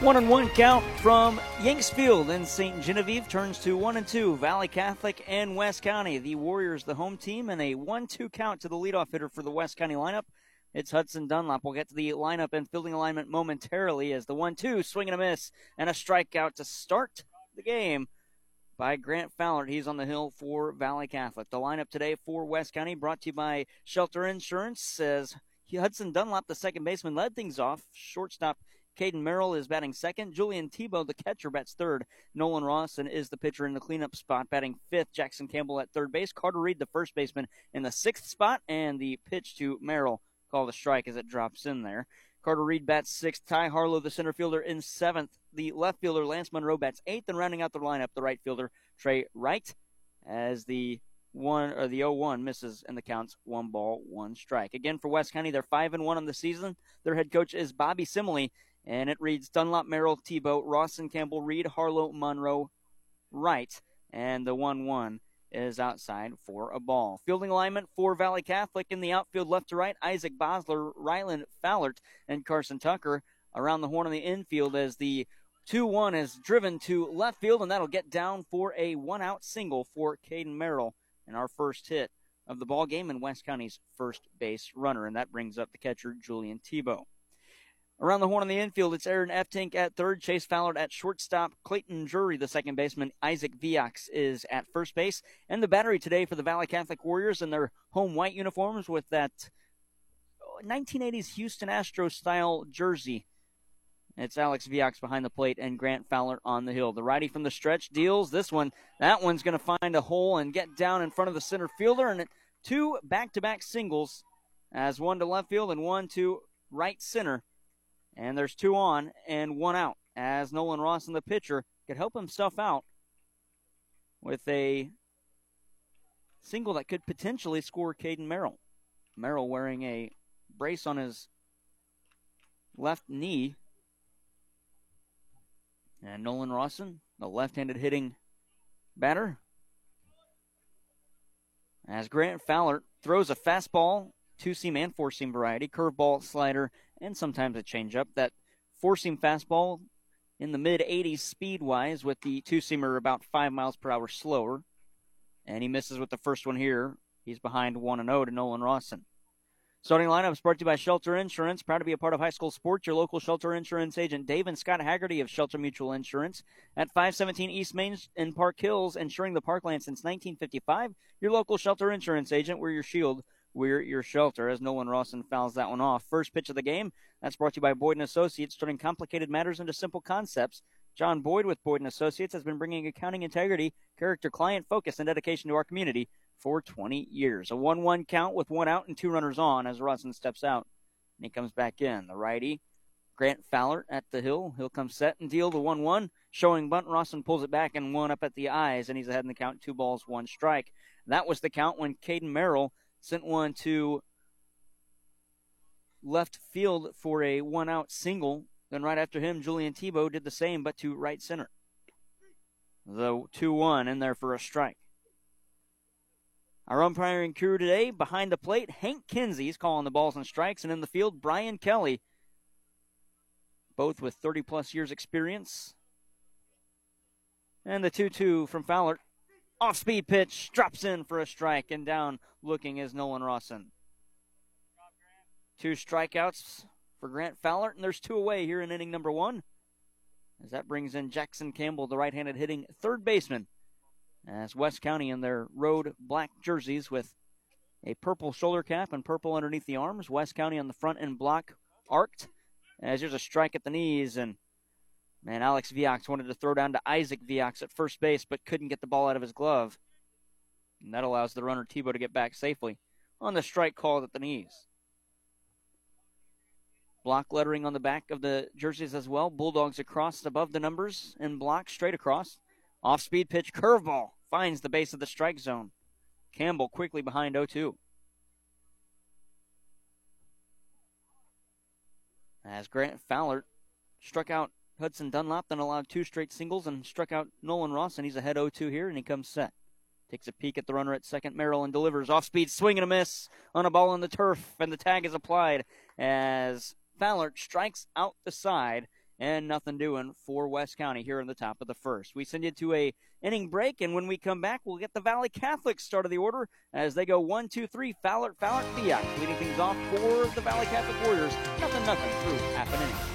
One and one count from Yanks Field and St. Genevieve turns to one and two. Valle Catholic and West County. The Warriors, the home team, and a one-two count to the leadoff hitter for the West County lineup. It's Hudson Dunlop. We'll get to the lineup and fielding alignment momentarily as the one-two swing and a miss and a strikeout to start the game by Grant Fowler. He's on the hill for Valle Catholic. The lineup today for West County brought to you by Shelter Insurance says Hudson Dunlop, the second baseman, led things off. Shortstop Caden Merrill is batting second. Julian Tebow, the catcher, bats third. Nolan Rawson is the pitcher in the cleanup spot, batting fifth. Jackson Campbell at third base. Carter Reed, the first baseman, in the sixth spot. And the pitch to Merrill, called a strike as it drops in there. Carter Reed bats sixth. Ty Harlow, the center fielder, in seventh. The left fielder, Lance Monroe, bats eighth. And rounding out the lineup, the right fielder, Trey Wright, as the one or the 0-1 misses and the counts one ball one strike again for west county they're 5 and 1 on the season their head coach is bobby Simley and it reads Dunlop, Merrill, Tebow, Rawson, Campbell, Reed, Harlow, Monroe, Wright. And the 1 1 is outside for a ball. Fielding alignment for Valle Catholic in the outfield left to right Isaac Bosler, Ryland Fallert, and Carson Tucker. Around the horn on the infield as the 2 1 is driven to left field, and that'll get down for a one out single for Caden Merrill and our first hit of the ball game and West County's first base runner. And that brings up the catcher, Julian Tebow. Around the horn on the infield, it's Aaron Eftink at third, Chase Fowler at shortstop, Clayton Drury, the second baseman, Isaac Viox is at first base, and the battery today for the Valle Catholic Warriors in their home white uniforms with that 1980s Houston Astros style jersey. It's Alex Viox behind the plate and Grant Fowler on the hill. The righty from the stretch deals this one. That one's going to find a hole and get down in front of the center fielder, and two back-to-back singles as one to left field and one to right center and there's two on and one out as Nolan Rawson, the pitcher, could help himself out with a single that could potentially score Caden Merrill. Merrill wearing a brace on his left knee. And Nolan Rawson, the left handed hitting batter. As Grant Fowler throws a fastball, two seam and four seam variety, curveball, slider, and sometimes a changeup. That four seam fastball in the mid 80s speed wise, with the two seamer about five miles per hour slower. And he misses with the first one here. He's behind 1 0 to Nolan Rawson. Starting lineup is brought to you by Shelter Insurance. Proud to be a part of high school sports. Your local Shelter Insurance agent, Dave and Scott Haggerty of Shelter Mutual Insurance at 517 East Main in Park Hills, insuring the parkland since 1955. Your local Shelter Insurance agent, we're your shield we're at your shelter as Nolan Rawson fouls that one off. First pitch of the game. That's brought to you by Boyd and Associates, turning complicated matters into simple concepts. John Boyd with Boyd and Associates has been bringing accounting integrity, character, client focus, and dedication to our community for 20 years. A 1-1 count with one out and two runners on as Rawson steps out and he comes back in. The righty Grant Fowler at the hill. He'll come set and deal the 1 1. Showing bunt, Rawson pulls it back and one up at the eyes, and he's ahead in the count. Two balls, one strike. That was the count when Caden Merrill sent one to left field for a one out single. Then right after him, Julian Tebow did the same, but to right center. The 2 1 in there for a strike. Our umpiring crew today behind the plate, Hank Kinsey's calling the balls and strikes, and in the field, Brian Kelly, both with 30 plus years experience. And the 2 2 from Fowler off speed pitch, drops in for a strike, and down looking is Nolan Rawson. Two strikeouts for Grant Fowler, and there's two away here in inning number one. As that brings in Jackson Campbell, the right handed hitting third baseman. As West County in their road black jerseys with a purple shoulder cap and purple underneath the arms. West County on the front end block arced. As there's a strike at the knees, and Man, Alex Viox wanted to throw down to Isaac Viox at first base, but couldn't get the ball out of his glove. And that allows the runner Tebow to get back safely on the strike called at the knees. Block lettering on the back of the jerseys as well. Bulldogs across above the numbers and block straight across. Off speed pitch curveball finds the base of the strike zone. Campbell quickly behind 0 2. As Grant Fowler struck out Hudson Dunlop then allowed two straight singles and struck out Nolan Ross, and he's ahead 0 2 here, and he comes set. Takes a peek at the runner at second. Maryland delivers off speed, swing and a miss on a ball on the turf, and the tag is applied as Fallert strikes out the side, and nothing doing for West County here in the top of the first. We send you to a inning break, and when we come back, we'll get the Valle Catholics start of the order as they go one, two, three. Fallert, Fallert, Fiat, leading things off for the Valle Catholic Warriors. Nothing, nothing through half an inning.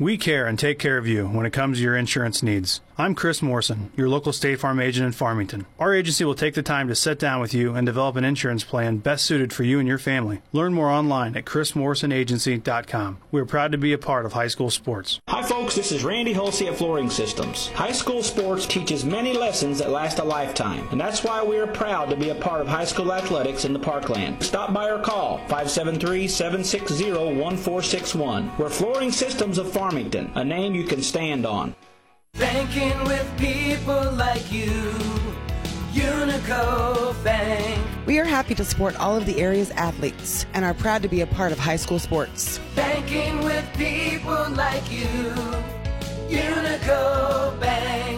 We care and take care of you when it comes to your insurance needs. I'm Chris Morrison, your local State Farm agent in Farmington. Our agency will take the time to sit down with you and develop an insurance plan best suited for you and your family. Learn more online at chrismorrisonagency.com. We are proud to be a part of high school sports. Hi folks, this is Randy Hulsey at Flooring Systems. High school sports teaches many lessons that last a lifetime, and that's why we are proud to be a part of high school athletics in the Parkland. Stop by or call 573-760-1461. We're Flooring Systems of Farmington, a name you can stand on. Banking with people like you. Unico Bank. We are happy to support all of the area's athletes and are proud to be a part of high school sports. Banking with people like you. Unico Bank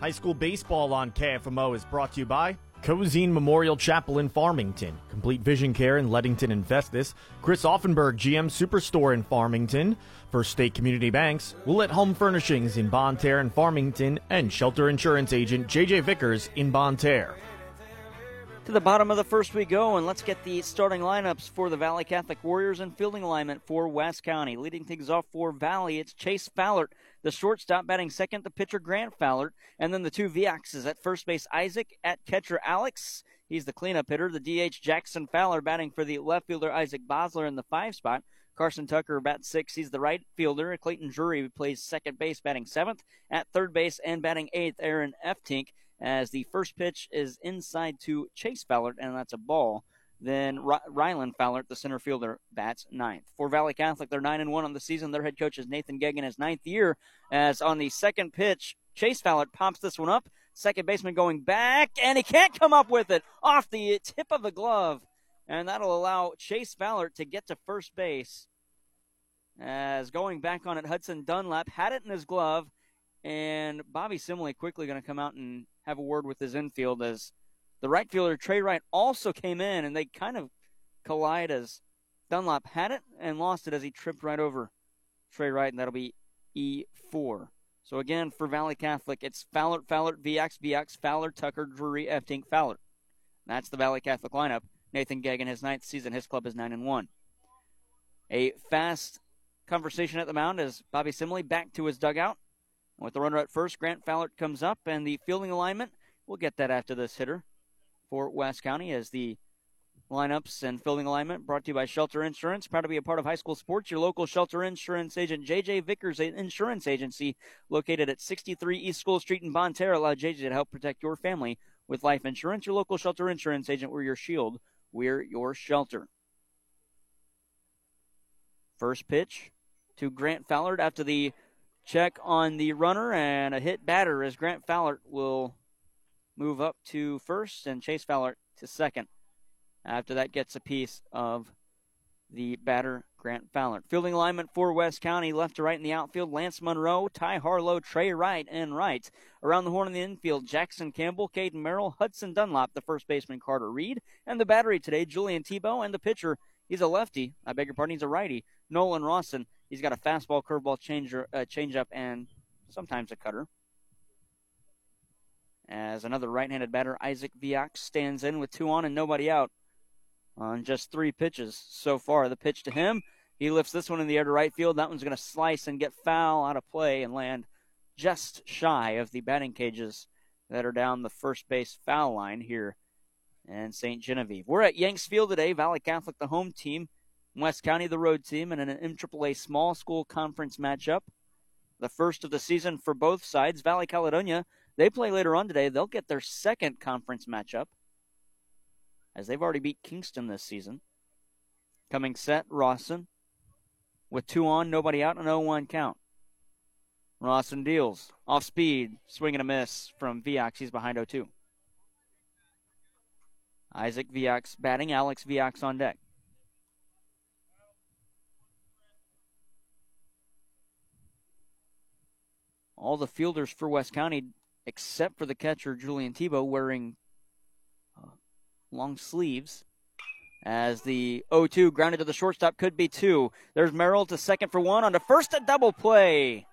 High school baseball on KFMO is brought to you by Cozine Memorial Chapel in Farmington, Complete Vision Care in Leadington and Festus, Chris Auffenberg GM Superstore in Farmington, First State Community Banks, Willett Home Furnishings in Bonne Terre and Farmington, and Shelter Insurance Agent JJ Vickers in Bonne Terre. To the bottom of the first we go, and let's get the starting lineups for the Valle Catholic Warriors and fielding alignment for West County. Leading things off for Valle, it's Chase Fallert the shortstop batting second, the pitcher Grant Fowler, and then the two Vioxes at first base Isaac, at catcher Alex. He's the cleanup hitter. The DH Jackson Fowler batting for the left fielder Isaac Bosler in the five spot. Carson Tucker bats six. He's the right fielder. Clayton Drury plays second base, batting seventh. At third base and batting eighth, Aaron Eftink. As the first pitch is inside to Chase Fowler, and that's a ball. Then Rylan Fowler, the center fielder, bats ninth. For Valle Catholic, they're nine and one on the season. Their head coach is Nathan Gegan, his ninth year. As on the second pitch, Chase Fowler pops this one up. Second baseman going back, and he can't come up with it off the tip of the glove, and that'll allow Chase Fowler to get to first base. As going back on it, Hudson Dunlop had it in his glove, and Bobby Simley quickly going to come out and have a word with his infield as the right fielder, Trey Wright, also came in, and they kind of collide as Dunlop had it and lost it as he tripped right over Trey Wright, and that'll be E4. So again, for Valle Catholic, it's Fowler, Fowler, Viox, Viox, Fowler, Tucker, Drury, Eftink, Fowler. That's the Valle Catholic lineup. Nathan Geggan, his ninth season, his club is 9 and 1. A fast conversation at the mound as Bobby Simley back to his dugout. With the runner at first, Grant Fowler comes up, and the fielding alignment, we'll get that after this hitter for West County as the lineups and fielding alignment brought to you by Shelter Insurance. Proud to be a part of high school sports. Your local Shelter Insurance agent, JJ Vickers an Insurance Agency, located at 63 East School Street in Bonne Terre, allow JJ to help protect your family with life insurance. Your local Shelter Insurance agent, we're your shield, we're your shelter. First pitch to Grant Fowler after the check on the runner and a hit batter as Grant Fowler will move up to first, and Chase Fowler to second. After that, gets a piece of the batter, Grant Fowler. Fielding alignment for West County, left to right in the outfield, Lance Monroe, Ty Harlow, Trey Wright, and right. Around the horn in the infield, Jackson Campbell, Caden Merrill, Hudson Dunlop, the first baseman, Carter Reed, and the battery today, Julian Tebow, and the pitcher, he's a lefty. I beg your pardon, he's a righty, Nolan Rawson. He's got a fastball, curveball, changer, uh, changeup, and sometimes a cutter as another right-handed batter, Isaac Viox, stands in with two on and nobody out on just three pitches so far. The pitch to him, he lifts this one in the air to right field. That one's going to slice and get foul out of play and land just shy of the batting cages that are down the first base foul line here in St. Genevieve. We're at Yanks Field today. Valle Catholic, the home team, West County, the road team, and an MAAA small school conference matchup. The first of the season for both sides. Valley Caledonia they play later on today. They'll get their second conference matchup as they've already beat Kingston this season. Coming set, Rawson. With two on, nobody out, an 0 1 count. Rawson deals. Off speed, swing and a miss from Viox. He's behind 0 2. Isaac Viox batting, Alex Viox on deck. All the fielders for West County, except for the catcher Julian Tebow, wearing uh, long sleeves. As the 0 2 grounded to the shortstop could be two. There's Merrill to second for one. On the first, a double play.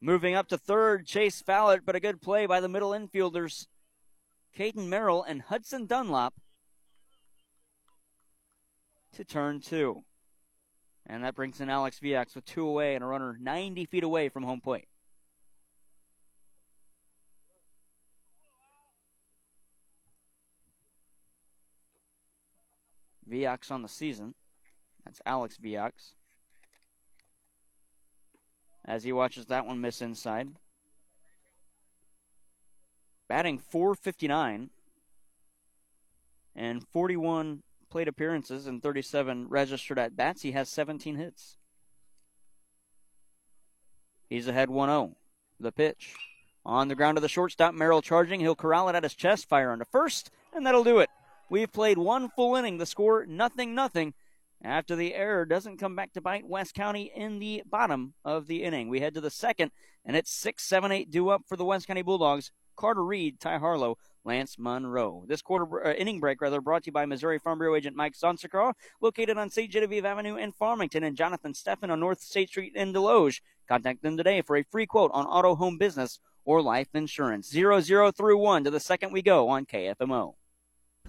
Moving up to third, Chase Fallert, but a good play by the middle infielders, Caden Merrill and Hudson Dunlop to turn two. And that brings in Alex Viox with two away and a runner 90 feet away from home plate. Viox on the season. That's Alex Viox. As he watches that one miss inside. Batting 459 and 41 plate appearances and 37 registered at bats. He has 17 hits. He's ahead 1 0. The pitch. On the ground to the shortstop, Merrill charging. He'll corral it at his chest, fire on to first, and that'll do it. We've played one full inning. The score, nothing, nothing. After the error doesn't come back to bite West County in the bottom of the inning. We head to the second, and it's 6 7 8 due up for the West County Bulldogs. Carter Reed, Ty Harlow, Lance Monroe. This quarter uh, inning break, rather, brought to you by Missouri Farm Bureau agent Mike Sonsecar, located on St. Genevieve Avenue in Farmington, and Jonathan Steffen on North State Street in Desloge. Contact them today for a free quote on auto, home business, or life insurance. Zero zero through one to the second we go on KFMO.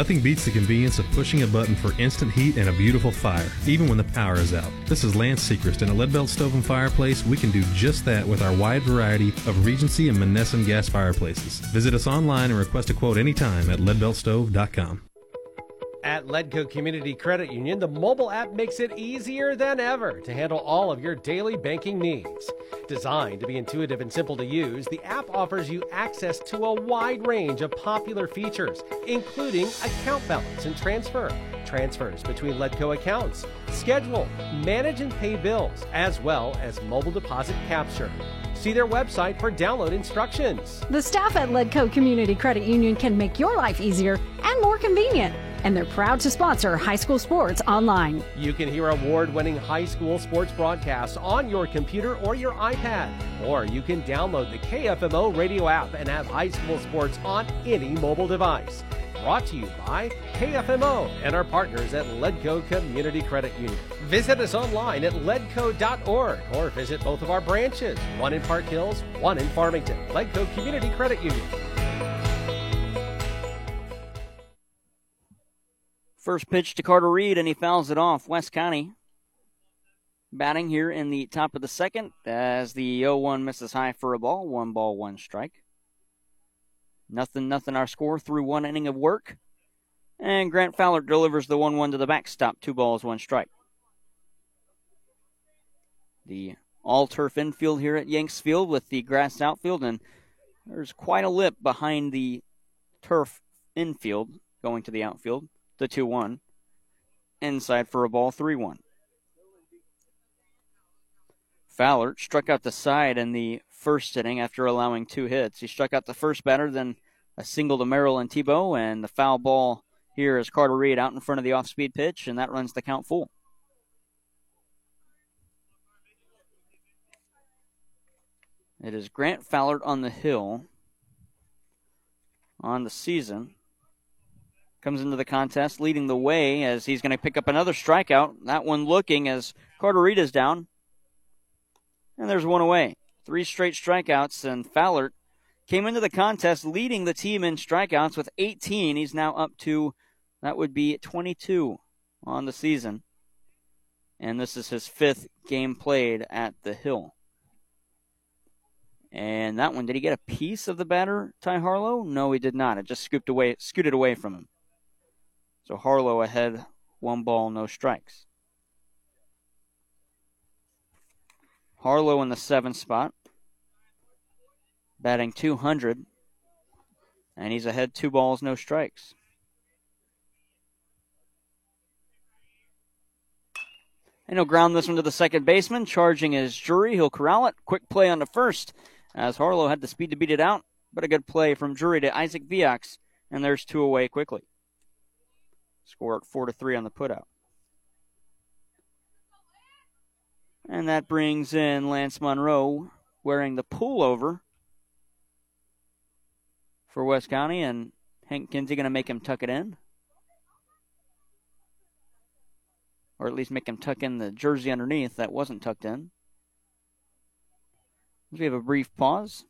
Nothing beats the convenience of pushing a button for instant heat and a beautiful fire, even when the power is out. This is Lance Sechrist, and at Leadbelt Stove and Fireplace, we can do just that with our wide variety of Regency and Monessen gas fireplaces. Visit us online and request a quote anytime at leadbeltstove.com. At Ledco Community Credit Union, the mobile app makes it easier than ever to handle all of your daily banking needs. Designed to be intuitive and simple to use, the app offers you access to a wide range of popular features, including account balance and transfer, transfers between Ledco accounts, schedule, manage and pay bills, as well as mobile deposit capture. See their website for download instructions. The staff at Ledco Community Credit Union can make your life easier and more convenient and they're proud to sponsor high school sports online. You can hear award winning high school sports broadcasts on your computer or your iPad, or you can download the KFMO radio app and have high school sports on any mobile device. Brought to you by KFMO and our partners at Ledco Community Credit Union. Visit us online at ledco.org or visit both of our branches, one in Park Hills, one in Farmington. Ledco Community Credit Union. First pitch to Carter Reed, and he fouls it off. West County batting here in the top of the second as the 0 1 misses high for a ball. One ball, one strike. Nothing, nothing our score through one inning of work. And Grant Fowler delivers the 1 1 to the backstop. Two balls, one strike. The all turf infield here at Yanks Field with the grass outfield, and there's quite a lip behind the turf infield going to the outfield the 2 1. Inside for a ball, 3 1. Fowler struck out the side in the first inning after allowing two hits. He struck out the first batter, then a single to Merrill and Tebow, and the foul ball here is Carter Reed out in front of the off speed pitch, and that runs the count full. It is Grant Fowler on the hill on the season comes into the contest leading the way as he's going to pick up another strikeout. That one looking as Carter Reed is down. And there's one away. Three straight strikeouts, and Fowler came into the contest leading the team in strikeouts with 18. He's now up to, that would be 22 on the season. And this is his fifth game played at the Hill. And that one, did he get a piece of the batter, Ty Harlow? No, he did not. It just scooped away, scooted away from him. So Harlow ahead, one ball, no strikes. Harlow in the seventh spot, batting 200, and he's ahead two balls, no strikes. And he'll ground this one to the second baseman, charging his Drury. He'll corral it. Quick play on the first, as Harlow had the speed to beat it out, but a good play from Drury to Isaac Viox, and there's two away quickly. Score at four to three on the putout. And that brings in Lance Monroe wearing the pullover for West County, and Hank Kinsey going to make him tuck it in. Or at least make him tuck in the jersey underneath that wasn't tucked in. We have a brief pause.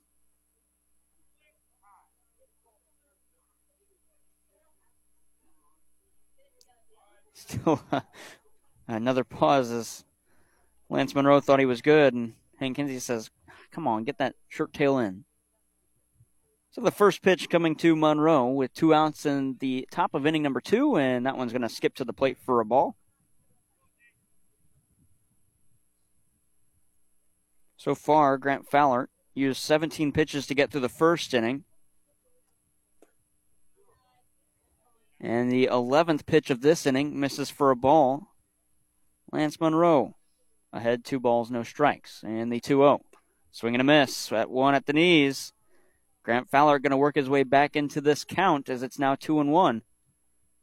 Still uh, another pause as Lance Monroe thought he was good, and Hank Kinsey says, Come on, get that shirt tail in. So the first pitch coming to Monroe with two outs in the top of inning number two, and that one's going to skip to the plate for a ball. So far, Grant Fowler used 17 pitches to get through the first inning. And the 11th pitch of this inning misses for a ball. Lance Monroe ahead, two balls, no strikes. And the 2 0. Swing and a miss at one at the knees. Grant Fowler going to work his way back into this count as it's now 2 and 1.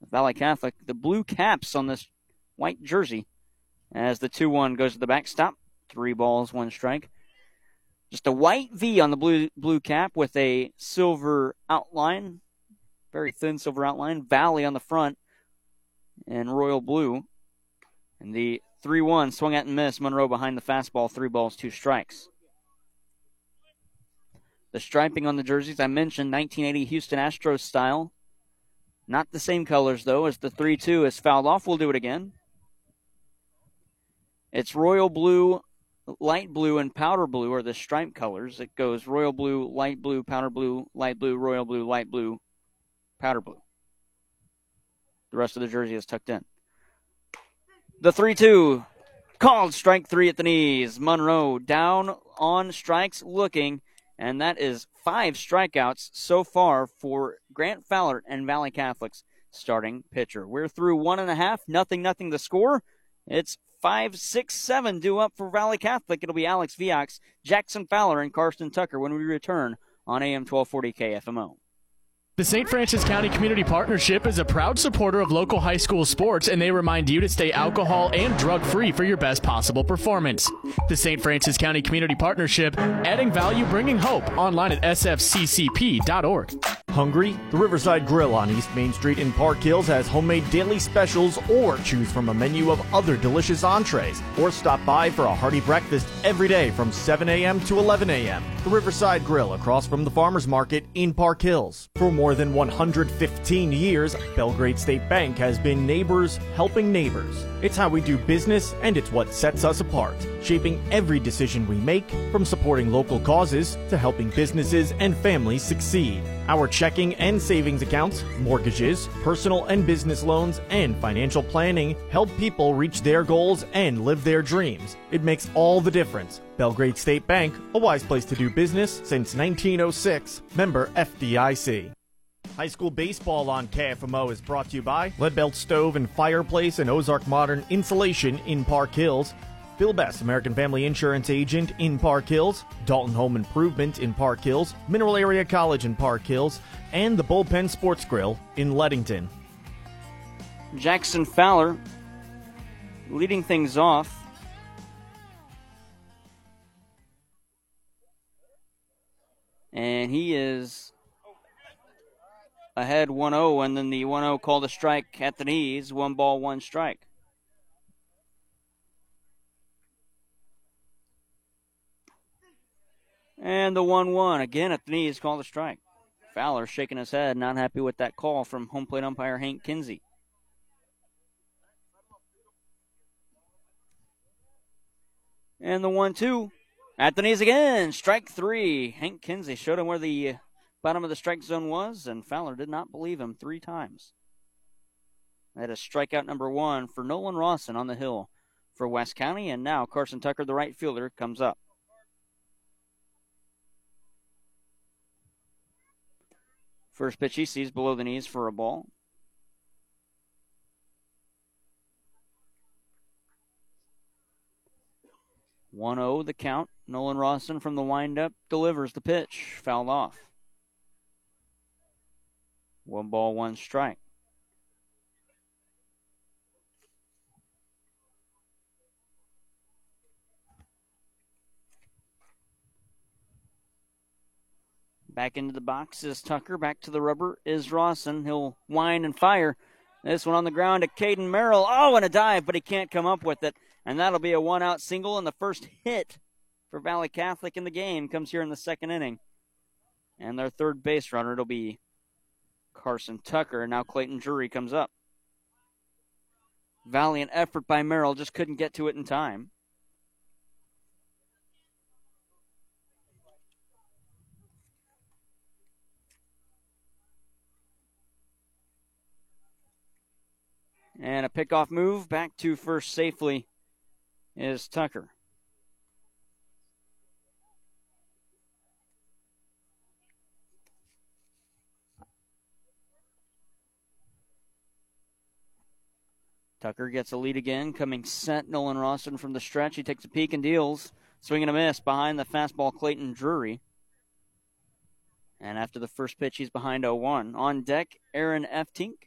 Valle Catholic, the blue caps on this white jersey as the 2 1 goes to the backstop. Three balls, one strike. Just a white V on the blue blue cap with a silver outline very thin silver outline. Valle on the front and royal blue. And the 3 1 swung at and missed. Monroe behind the fastball, three balls, two strikes. The striping on the jerseys, I mentioned 1980 Houston Astros style. Not the same colors, though, as the 3 2 is fouled off. We'll do it again. It's royal blue, light blue, and powder blue are the stripe colors. It goes royal blue, light blue, powder blue, light blue, royal blue, light blue, powder blue. The rest of the jersey is tucked in. The 3 2 called strike three at the knees. Monroe down on strikes looking, and that is five strikeouts so far for Grant Fowler and Valle Catholic's starting pitcher. We're through one and a half, nothing, nothing to score. It's five, six, seven due up for Valle Catholic. It'll be Alex Viox, Jackson Fowler, and Carson Tucker when we return on AM 1240 KFMO. The St. Francis County Community Partnership is a proud supporter of local high school sports, and they remind you to stay alcohol and drug free for your best possible performance. The St. Francis County Community Partnership, adding value, bringing hope. Online at sfccp.org. Hungry? The Riverside Grill on East Main Street in Park Hills has homemade daily specials or choose from a menu of other delicious entrees. Or stop by for a hearty breakfast every day from 7 a.m. to 11 a.m. The Riverside Grill across from the Farmers Market in Park Hills. For more than 115 years, Belgrade State Bank has been neighbors helping neighbors. It's how we do business and it's what sets us apart, shaping every decision we make from supporting local causes to helping businesses and families succeed. Our checking and savings accounts, mortgages, personal and business loans, and financial planning help people reach their goals and live their dreams. It makes all the difference. Belgrade State Bank, a wise place to do business since 1906. Member FDIC. High school baseball on KFMO is brought to you by Leadbelt Stove and Fireplace and Ozark Modern Insulation in Park Hills. Bill Best, American Family Insurance Agent in Park Hills, Dalton Home Improvement in Park Hills, Mineral Area College in Park Hills, and the Bullpen Sports Grill in Leadington. Jackson Fowler leading things off. And he is ahead 1 0, and then the 1 0 called a strike at the knees. One ball, one strike. And the 1 1 again at the knees, called a strike. Fowler shaking his head, not happy with that call from home plate umpire Hank Kinsey. And the 1 2 at the knees again, strike three. Hank Kinsey showed him where the bottom of the strike zone was, and Fowler did not believe him three times. That is strikeout number one for Nolan Rawson on the hill for West County, and now Carson Tucker, the right fielder, comes up. First pitch he sees below the knees for a ball. One zero oh, the count. Nolan Rawson from the windup delivers the pitch. Fouled off. One ball, one strike. Back into the box is Tucker. Back to the rubber is Rawson. He'll wind and fire. This one on the ground to Caden Merrill. Oh, and a dive, but he can't come up with it. And that'll be a one out single. And the first hit for Valle Catholic in the game comes here in the second inning. And their third base runner, it'll be Carson Tucker. And now Clayton Drury comes up. Valiant effort by Merrill, just couldn't get to it in time. And a pickoff move back to first safely is Tucker. Tucker gets a lead again, coming set. Nolan Rawson from the stretch. He takes a peek and deals. Swinging a miss behind the fastball, Clayton Drury. And after the first pitch, he's behind 0 1. On deck, Aaron Eftink.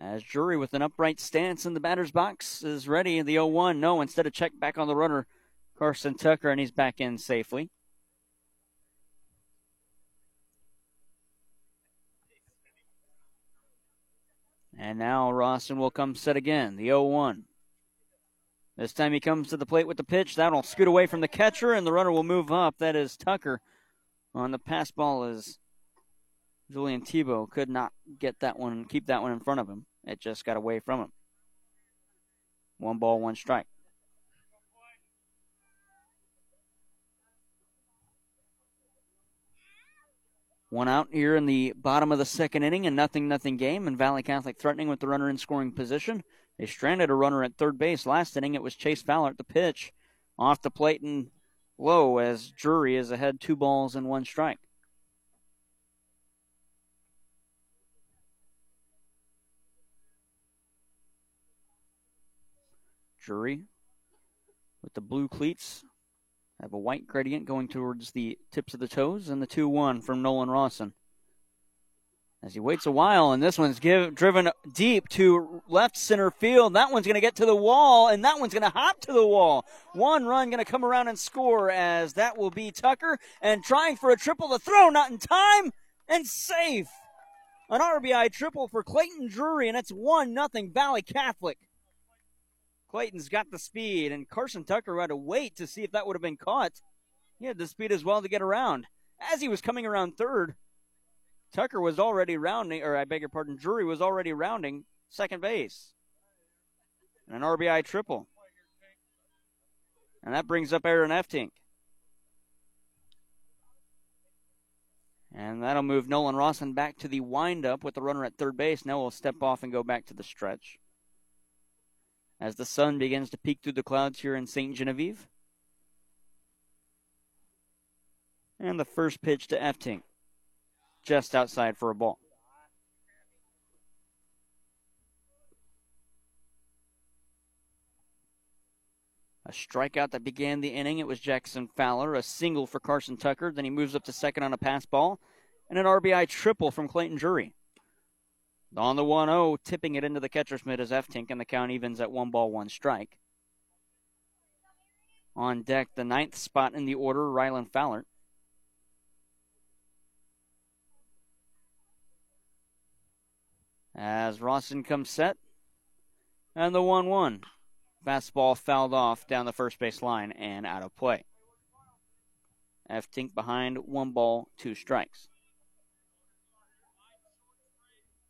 As Drury with an upright stance in the batter's box is ready. The 0 1. No, instead of check back on the runner, Carson Tucker, and he's back in safely. And now Rawson will come set again. The 0 1. This time he comes to the plate with the pitch. That'll scoot away from the catcher, and the runner will move up. That is Tucker. On the pass ball is Julian Tebow. Could not get that one, keep that one in front of him. It just got away from him. One ball, one strike. One out here in the bottom of the second inning, and nothing, nothing game. And Valle Catholic threatening with the runner in scoring position. They stranded a runner at third base last inning. It was Chase Fowler at the pitch, off the plate and low as Drury is ahead two balls and one strike. Drury with the blue cleats. Have a white gradient going towards the tips of the toes, and the 2 1 from Nolan Rawson. As he waits a while, and this one's give, driven deep to left center field. That one's going to get to the wall, and that one's going to hop to the wall. One run going to come around and score, as that will be Tucker, and trying for a triple. The throw not in time, and safe. An RBI triple for Clayton Drury, and it's 1 0 Valle Catholic. Clayton's got the speed, and Carson Tucker had to wait to see if that would have been caught. He had the speed as well to get around. As he was coming around third, Tucker was already rounding, or I beg your pardon, Drury was already rounding second base. And an RBI triple. And that brings up Aaron Eftink. And that'll move Nolan Rawson back to the windup with the runner at third base. Now we'll step off and go back to the stretch as the sun begins to peek through the clouds here in St. Genevieve. And the first pitch to Eftink, just outside for a ball. A strikeout that began the inning. It was Jackson Fowler. A single for Carson Tucker. Then he moves up to second on a pass ball. And an RBI triple from Clayton Drury. On the 1 0, tipping it into the catcher's mitt as Eftink, and the count evens at one ball, one strike. On deck, the ninth spot in the order, Rylan Fowler. As Rawson comes set, and the 1 1. Fastball fouled off down the first base line and out of play. Eftink behind one ball, two strikes.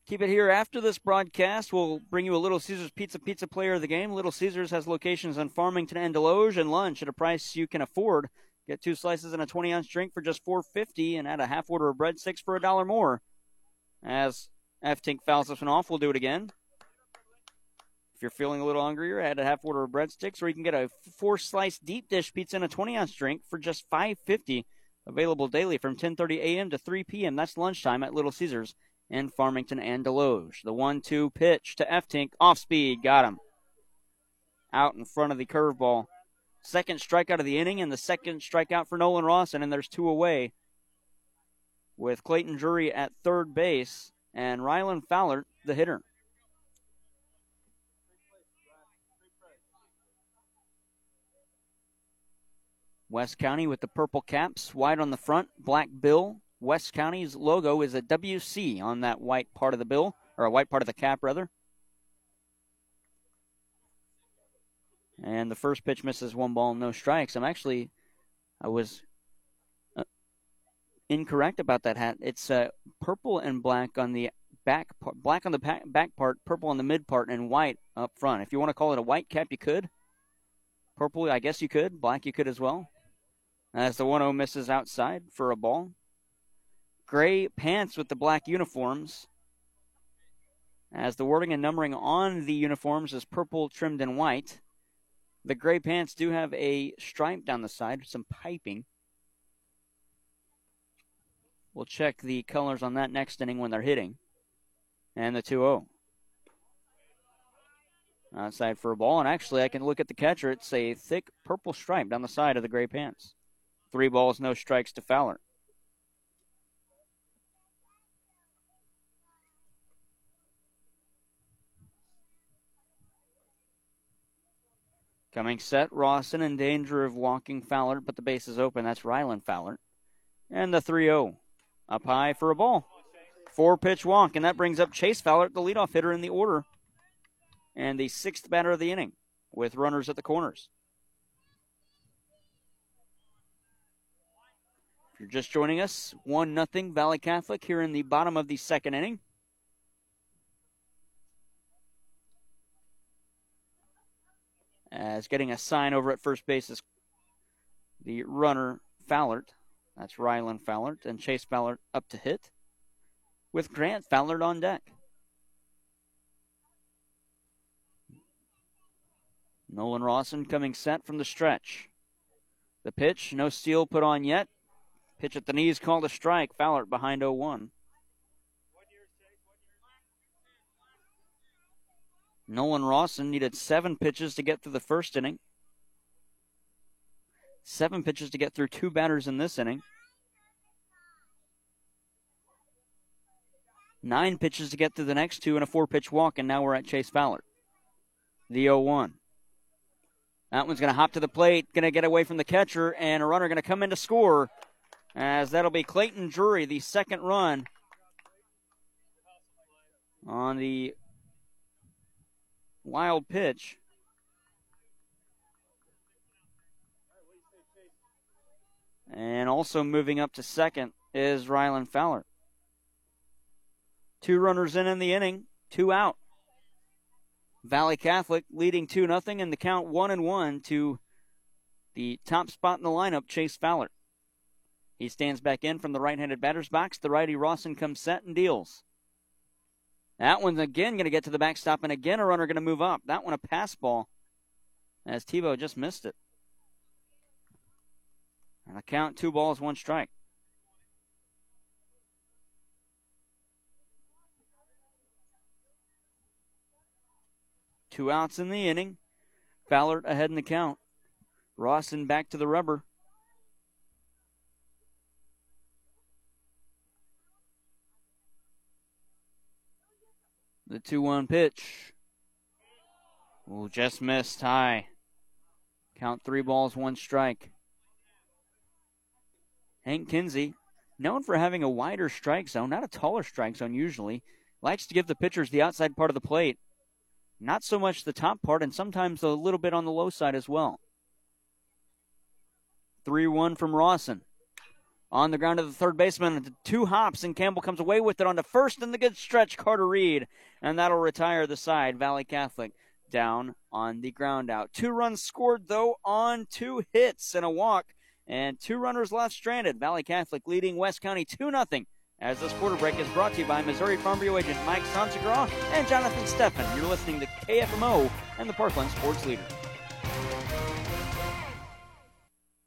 Keep it here after this broadcast. We'll bring you a Little Caesars Pizza Pizza Player of the Game. Little Caesars has locations in Farmington and Desloge and lunch at a price you can afford. Get two slices and a 20 ounce drink for just $4.50 and add a half order of breadsticks for a dollar more. As Eftink fouls this one off, we'll do it again. If you're feeling a little hungrier, add a half order of breadsticks, or you can get a four slice deep dish pizza and a 20 ounce drink for just $5.50. Available daily from 10:30 a.m. to 3 p.m. That's lunchtime at Little Caesars in Farmington and Desloge. The one-two pitch to Eftink off speed, got him out in front of the curveball. Second strikeout of the inning, and the second strikeout for Nolan Rawson, and there's two away. With Clayton Drury at third base and Rylan Fowler, the hitter. West County with the purple caps, white on the front, black bill, West County's logo is a WC on that white part of the bill, or a white part of the cap, rather. And the first pitch misses one ball, no strikes. I'm actually, I was uh, incorrect about that hat. It's uh, purple and black on the back part, black on the back part, purple on the mid part, and white up front. If you want to call it a white cap, you could. Purple, I guess you could. Black, you could as well. As the 1 0 misses outside for a ball gray pants with the black uniforms. As the wording and numbering on the uniforms is purple trimmed in white. The gray pants do have a stripe down the side, some piping. We'll check the colors on that next inning when they're hitting. And the 2 0. Outside for a ball, and actually, I can look at the catcher. It's a thick purple stripe down the side of the gray pants. Three balls, no strikes to Fowler. Coming set, Rawson in danger of walking Fowler, but the base is open. That's Rylan Fowler. And the 3 0. Up high for a ball. Four pitch walk, and that brings up Chase Fowler, the leadoff hitter in the order. And the sixth batter of the inning with runners at the corners. If you're just joining us, 1 0 Valle Catholic here in the bottom of the second inning. Uh, as getting a sign over at first base is the runner Fallert. That's Rylan Fallert and Chase Fallert up to hit with Grant Fallert on deck. Nolan Rawson coming set from the stretch. The pitch, no steal put on yet. Pitch at the knees called a strike. Fallert behind 0 1. Nolan Rawson needed seven pitches to get through the first inning. Seven pitches to get through two batters in this inning. Nine pitches to get through the next two and a four pitch walk, and now we're at Chase Fowler. The 0 1. That one's going to hop to the plate, going to get away from the catcher, and a runner going to come in to score. As that'll be Clayton Drury, the second run on the Wild pitch. And also moving up to second is Rylan Fowler. Two runners in in the inning, two out. Valle Catholic leading 2 0 and the count 1 and 1 to the top spot in the lineup, Chase Fowler. He stands back in from the right handed batter's box. The righty Rawson comes set and deals. That one's again going to get to the backstop, and again a runner going to move up. That one a pass ball, as Tebow just missed it. And a count two balls, one strike. Two outs in the inning. Fowler ahead in the count. Rawson back to the rubber. The 2 1 pitch. Oh, just missed high. Count three balls, one strike. Hank Kinsey, known for having a wider strike zone, not a taller strike zone usually, likes to give the pitchers the outside part of the plate. Not so much the top part, and sometimes a little bit on the low side as well. 3 1 from Rawson. On the ground of the third baseman. Two hops, and Campbell comes away with it on the first, and the good stretch, Carter Reed, and that'll retire the side. Valle Catholic down on the ground out. Two runs scored, though, on two hits and a walk, and two runners left stranded. Valle Catholic leading West County 2 0. As this quarter break is brought to you by Missouri Farm Bureau agent Mike Sansagraw and Jonathan Steffen. You're listening to KFMO and the Parkland Sports Leader.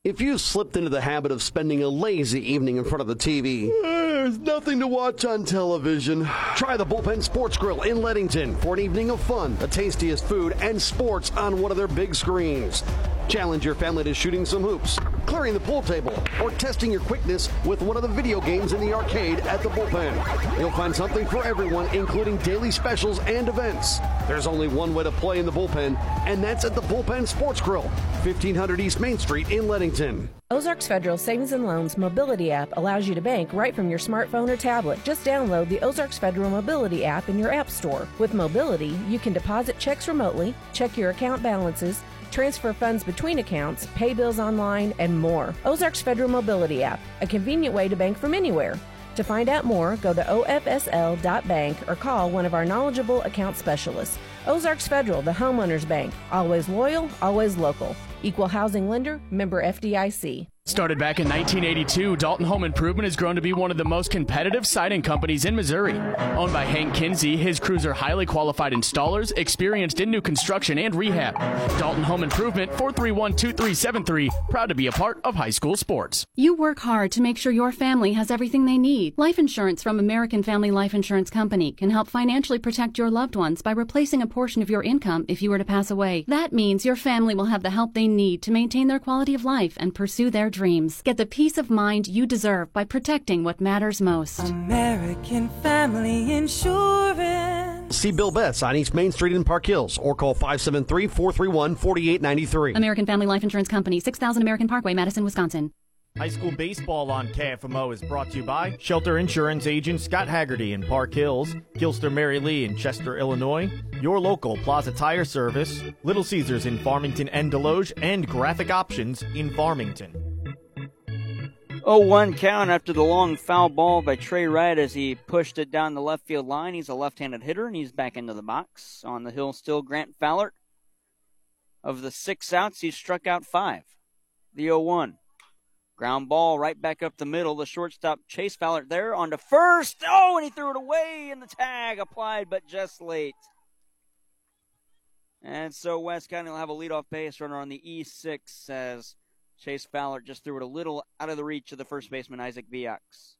If you've slipped into the habit of spending a lazy evening in front of the TV, there's nothing to watch on television. Try the Bullpen Sports Grill in Leadington for an evening of fun, the tastiest food, and sports on one of their big screens. Challenge your family to shooting some hoops, clearing the pool table, or testing your quickness with one of the video games in the arcade at the bullpen. You'll find something for everyone, including daily specials and events. There's only one way to play in the bullpen, and that's at the Bullpen Sports Grill, 1500 East Main Street in Leadington. Ozarks Federal Savings and Loans Mobility app allows you to bank right from your smartphone or tablet. Just download the Ozarks Federal Mobility app in your app store. With Mobility, you can deposit checks remotely, check your account balances, transfer funds between accounts, pay bills online, and more. Ozarks Federal Mobility app, a convenient way to bank from anywhere. To find out more, go to ofsl.bank or call one of our knowledgeable account specialists. Ozarks Federal, the homeowners bank. Always loyal, always local. Equal housing lender, member FDIC. Started back in 1982, Dalton Home Improvement has grown to be one of the most competitive siding companies in Missouri. Owned by Hank Kinsey, his crews are highly qualified installers, experienced in new construction and rehab. Dalton Home Improvement, 431-2373, proud to be a part of high school sports. You work hard to make sure your family has everything they need. Life insurance from American Family Life Insurance Company can help financially protect your loved ones by replacing a portion of your income if you were to pass away. That means your family will have the help they need to maintain their quality of life and pursue their dreams. Get the peace of mind you deserve by protecting what matters most. American Family Insurance. See Bill Betts on East Main Street in Park Hills or call 573 431 4893. American Family Life Insurance Company, 6000 American Parkway, Madison, Wisconsin. High school baseball on KFMO is brought to you by Shelter Insurance agent Scott Haggerty in Park Hills, Gilster Mary Lee in Chester, Illinois, your local Plaza Tire Service, Little Caesars in Farmington and Desloge, and Graphic Options in Farmington. 0-1 count after the long foul ball by Trey Wright as he pushed it down the left field line. He's a left-handed hitter and he's back into the box. On the hill still Grant Fowler. Of the six outs, he's struck out five. The 0-1. Ground ball right back up the middle. The shortstop Chase Fowler there on to first. Oh, and he threw it away and the tag applied, but just late. And so West County will have a leadoff base runner on the E6 as Chase Fowler just threw it a little out of the reach of the first baseman, Isaac Viox.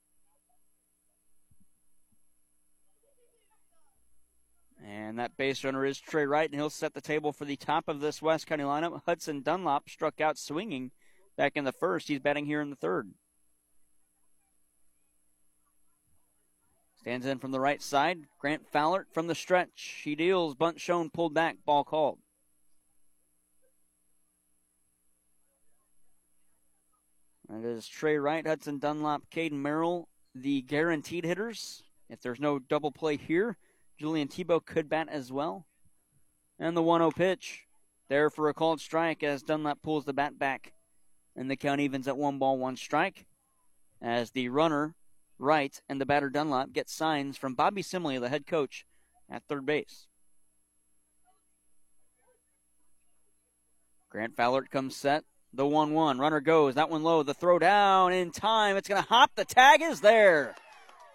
And that base runner is Trey Wright, and he'll set the table for the top of this West County lineup. Hudson Dunlop struck out swinging back in the first. He's batting here in the third. Stands in from the right side. Grant Fowler from the stretch. He deals. Bunt shown, pulled back, ball called. That is Trey Wright, Hudson Dunlop, Caden Merrill, the guaranteed hitters. If there's no double play here, Julian Tebow could bat as well. And the 1 0 pitch. There for a called strike as Dunlop pulls the bat back. And the count evens at one ball, one strike. As the runner, Wright, and the batter Dunlop get signs from Bobby Simley, the head coach, at third base. Grant Fowler comes set. The 1 1. Runner goes. That one low. The throw down in time. It's going to hop. The tag is there.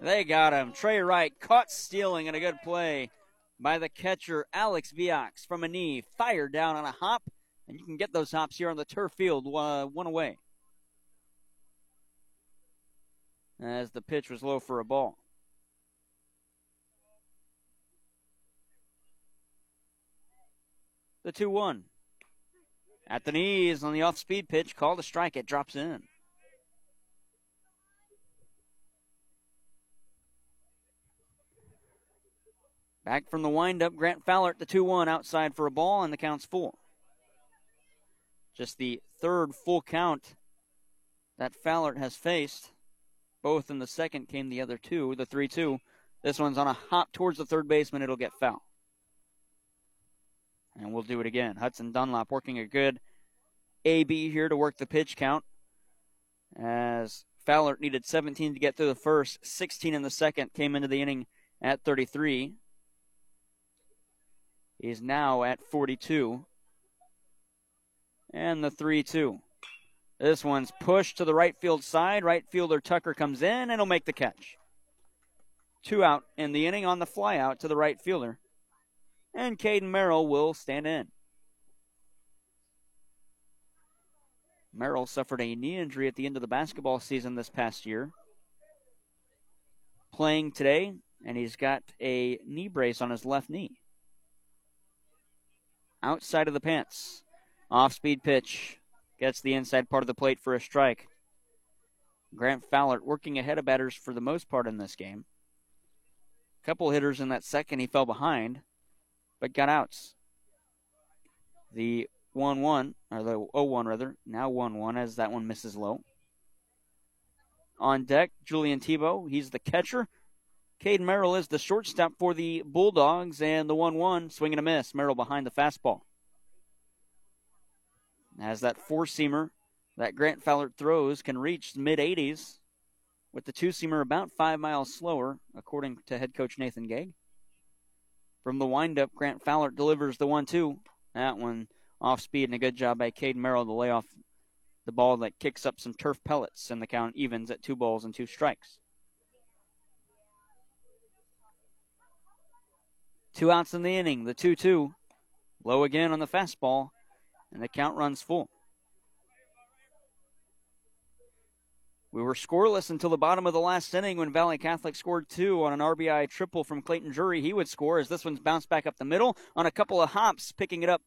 They got him. Trey Wright caught stealing and a good play by the catcher, Alex Viox, from a knee. Fired down on a hop. And you can get those hops here on the turf field. One away. As the pitch was low for a ball. The 2 1. At the knees on the off speed pitch, called a strike. It drops in. Back from the windup, Grant Fowler at the 2 1 outside for a ball, and the count's full. Just the third full count that Fowler has faced. Both in the second came the other two, the 3 2. This one's on a hop towards the third baseman. It'll get foul. And we'll do it again. Hudson Dunlop working a good AB here to work the pitch count. As Fowler needed 17 to get through the first, 16 in the second, came into the inning at 33. He's now at 42. And the 3 2. This one's pushed to the right field side. Right fielder Tucker comes in and he'll make the catch. Two out in the inning on the flyout to the right fielder. And Caden Merrill will stand in. Merrill suffered a knee injury at the end of the basketball season this past year. Playing today, and he's got a knee brace on his left knee. Outside of the pants. Off speed pitch. Gets the inside part of the plate for a strike. Grant Fowler working ahead of batters for the most part in this game. Couple hitters in that second, he fell behind, but got outs. The 1 1, or the 0 1 rather, now 1 1 as that one misses low. On deck, Julian Tebow. He's the catcher. Caden Merrill is the shortstop for the Bulldogs, and the 1 1 swing and a miss. Merrill behind the fastball. As that four seamer that Grant Fowler throws can reach mid 80s, with the two seamer about five miles slower, according to head coach Nathan Gegg. From the windup, Grant Fowler delivers the 1 2. That one off speed and a good job by Caden Merrill to lay off the ball that kicks up some turf pellets, and the count evens at two balls and two strikes. Two outs in the inning, the 2 2. Low again on the fastball, and the count runs full. We were scoreless until the bottom of the last inning when Valle Catholic scored two on an RBI triple from Clayton Drury. He would score as this one's bounced back up the middle on a couple of hops, picking it up.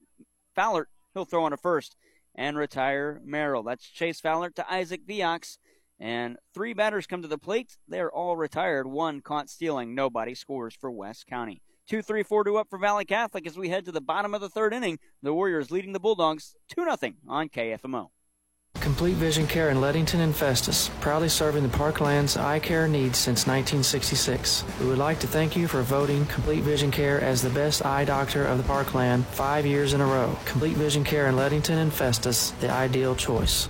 Fowler, he'll throw on a first and retire Merrill. That's Chase Fowler to Isaac Viox. And three batters come to the plate. They're all retired. One caught stealing. Nobody scores for West County. Two, three, four, two up for Valle Catholic as we head to the bottom of the third inning. The Warriors leading the Bulldogs 2 0 on KFMO. Complete Vision Care in Leadington and Festus, proudly serving the Parkland's eye care needs since 1966. We would like to thank you for voting Complete Vision Care as the best eye doctor of the Parkland five years in a row. Complete Vision Care in Leadington and Festus, the ideal choice.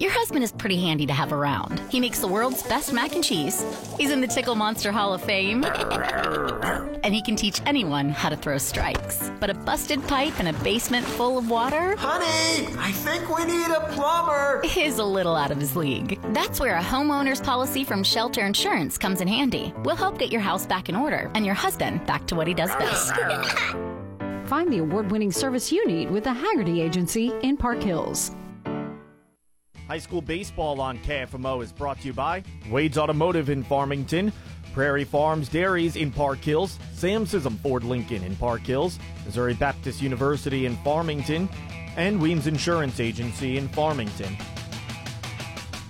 Your husband is pretty handy to have around. He makes the world's best mac and cheese. He's in the Tickle Monster Hall of Fame. and he can teach anyone how to throw strikes. But a busted pipe and a basement full of water? Honey, I think we need a plumber. Is a little out of his league. That's where a homeowner's policy from Shelter Insurance comes in handy. We'll help get your house back in order and your husband back to what he does best. Find the award winning service you need with the Haggerty Agency in Park Hills. High school baseball on KFMO is brought to you by Wade's Automotive in Farmington, Prairie Farms Dairies in Park Hills, Sam Scism Ford Lincoln in Park Hills, Missouri Baptist University in Farmington, and Weems Insurance Agency in Farmington.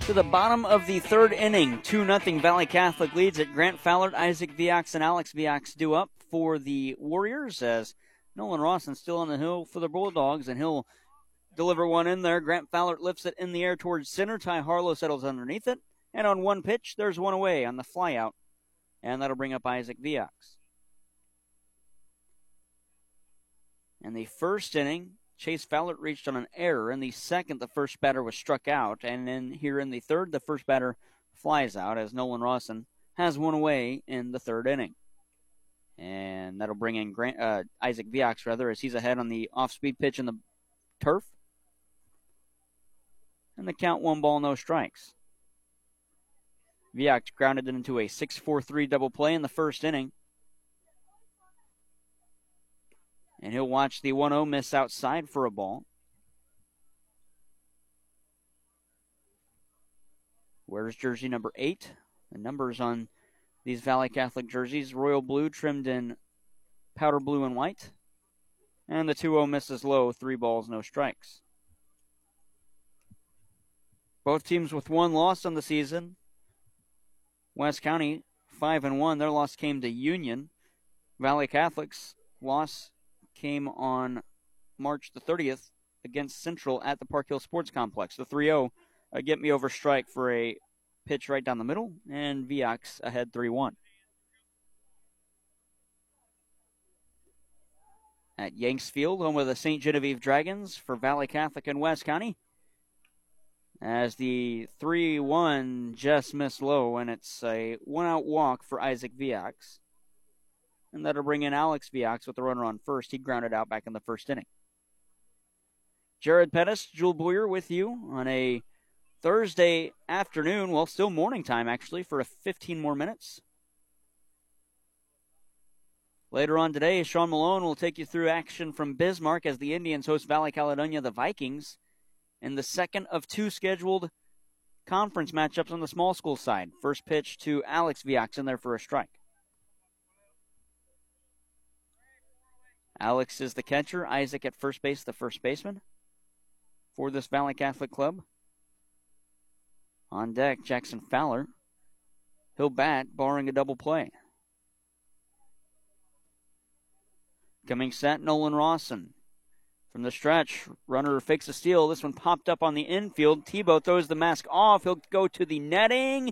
To the bottom of the third inning, 2 0 Valle Catholic leads at Grant Fowler, Isaac Viox, and Alex Viox do up for the Warriors as Nolan Rawson still on the hill for the Bulldogs, and he'll deliver one in there. Grant Fowler lifts it in the air towards center. Ty Harlow settles underneath it. And on one pitch, there's one away on the flyout. And that'll bring up Isaac Viox. In the first inning, Chase Fowler reached on an error. In the second, the first batter was struck out. And then here in the third, the first batter flies out as Nolan Rawson has one away in the third inning. And that'll bring in Grant, uh, Isaac Viox, rather, as he's ahead on the off speed pitch in the turf. And the count one ball, no strikes. Viox grounded it into a 6 4 3 double play in the first inning. And he'll watch the 1 0 miss outside for a ball. Where's jersey number 8? The numbers on these Valle Catholic jerseys royal blue trimmed in powder blue and white. And the 2 0 misses low, three balls, no strikes. Both teams with one loss on the season. West County five and one. Their loss came to Union. Valle Catholics loss came on March the 30th against Central at the Park Hill Sports Complex. The 3-0 a uh, get me over strike for a pitch right down the middle, and Viox ahead 3-1. At Yanks Field, home of the St. Genevieve Dragons for Valle Catholic and West County as the 3 1 just missed low, and it's a one out walk for Isaac Viox. And that'll bring in Alex Viox with the runner on first. He grounded out back in the first inning. Jared Pettis, Jewel Boyer with you on a Thursday afternoon, well, still morning time actually, for a 15 more minutes. Later on today, Sean Malone will take you through action from Bismarck as the Indians host Valley Caledonia, the Vikings in the second of two scheduled conference matchups on the small school side. First pitch to Alex Viox in there for a strike. Alex is the catcher. Isaac at first base, the first baseman for this Valle Catholic club. On deck, Jackson Fowler. He'll bat, barring a double play. Coming set, Nolan Rawson. From the stretch, runner fakes a steal. This one popped up on the infield. Tebow throws the mask off. He'll go to the netting.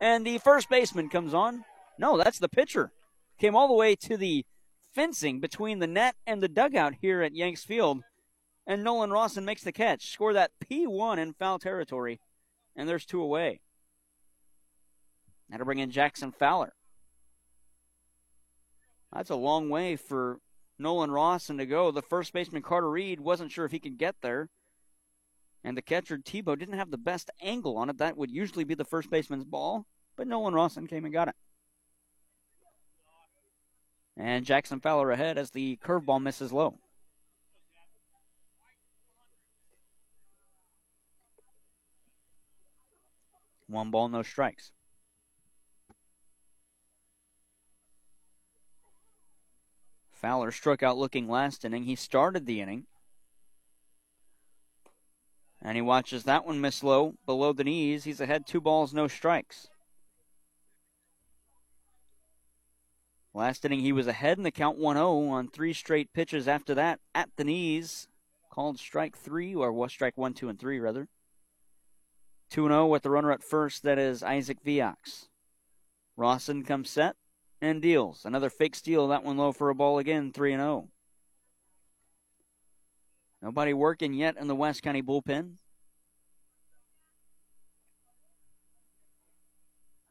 And the first baseman comes on. No, that's the pitcher. Came all the way to the fencing between the net and the dugout here at Yanks Field. And Nolan Rawson makes the catch. Score that P1 in foul territory. And there's two away. That'll bring in Jackson Fowler. That's a long way for Nolan Rawson to go. The first baseman, Carter Reed, wasn't sure if he could get there. And the catcher, Tebow, didn't have the best angle on it. That would usually be the first baseman's ball, but Nolan Rawson came and got it. And Jackson Fowler ahead as the curveball misses low. One ball, no strikes. Fowler struck out looking last inning. He started the inning. And he watches that one miss low, below the knees. He's ahead two balls, no strikes. Last inning, he was ahead in the count 1 0 on three straight pitches after that at the knees. Called strike three, or was strike one, two, and three, rather. 2 0 with the runner at first, that is Isaac Viox. Rawson comes set and deals. Another fake steal, that one low for a ball again, 3 0. Nobody working yet in the West County bullpen.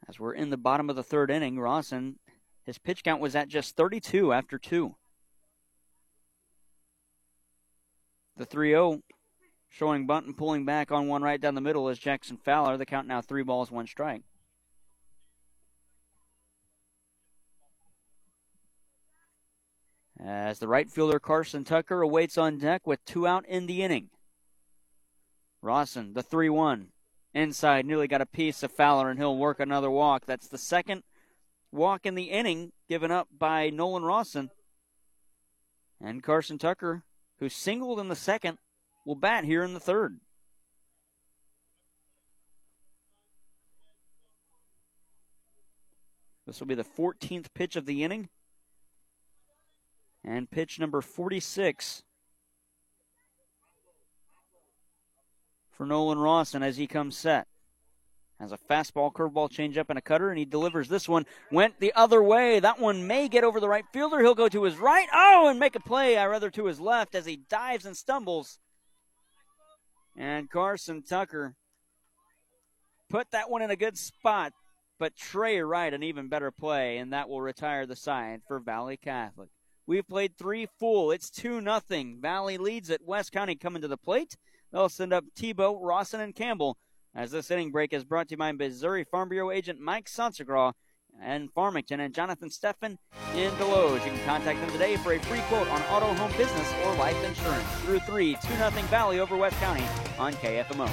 As we're in the bottom of the third inning, Rawson, his pitch count was at just 32 after two. The 3 0 showing bunt and pulling back on one right down the middle is Jackson Fowler. The count now three balls, one strike. As the right fielder Carson Tucker awaits on deck with two out in the inning. Rawson, the 3 1. Inside, nearly got a piece of Fowler, and he'll work another walk. That's the second walk in the inning given up by Nolan Rawson. And Carson Tucker, who singled in the second, will bat here in the third. This will be the 14th pitch of the inning. And pitch number 46 for Nolan Rawson as he comes set. Has a fastball, curveball, changeup, and a cutter, and he delivers this one. Went the other way. That one may get over the right fielder. He'll go to his right. Oh, and make a play. I rather to his left as he dives and stumbles. And Carson Tucker put that one in a good spot, but Trey Wright an even better play, and that will retire the side for Valle Catholic. We've played three full. It's 2 nothing. Valle leads it. West County coming to the plate. They'll send up Tebow, Rawson, and Campbell. As this inning break is brought to you by Missouri Farm Bureau agent Mike Sansagraw and Farmington and Jonathan Steffen in Desloge. You can contact them today for a free quote on auto, home, business, or life insurance. Through 3, 2 nothing Valle over West County on KFMO.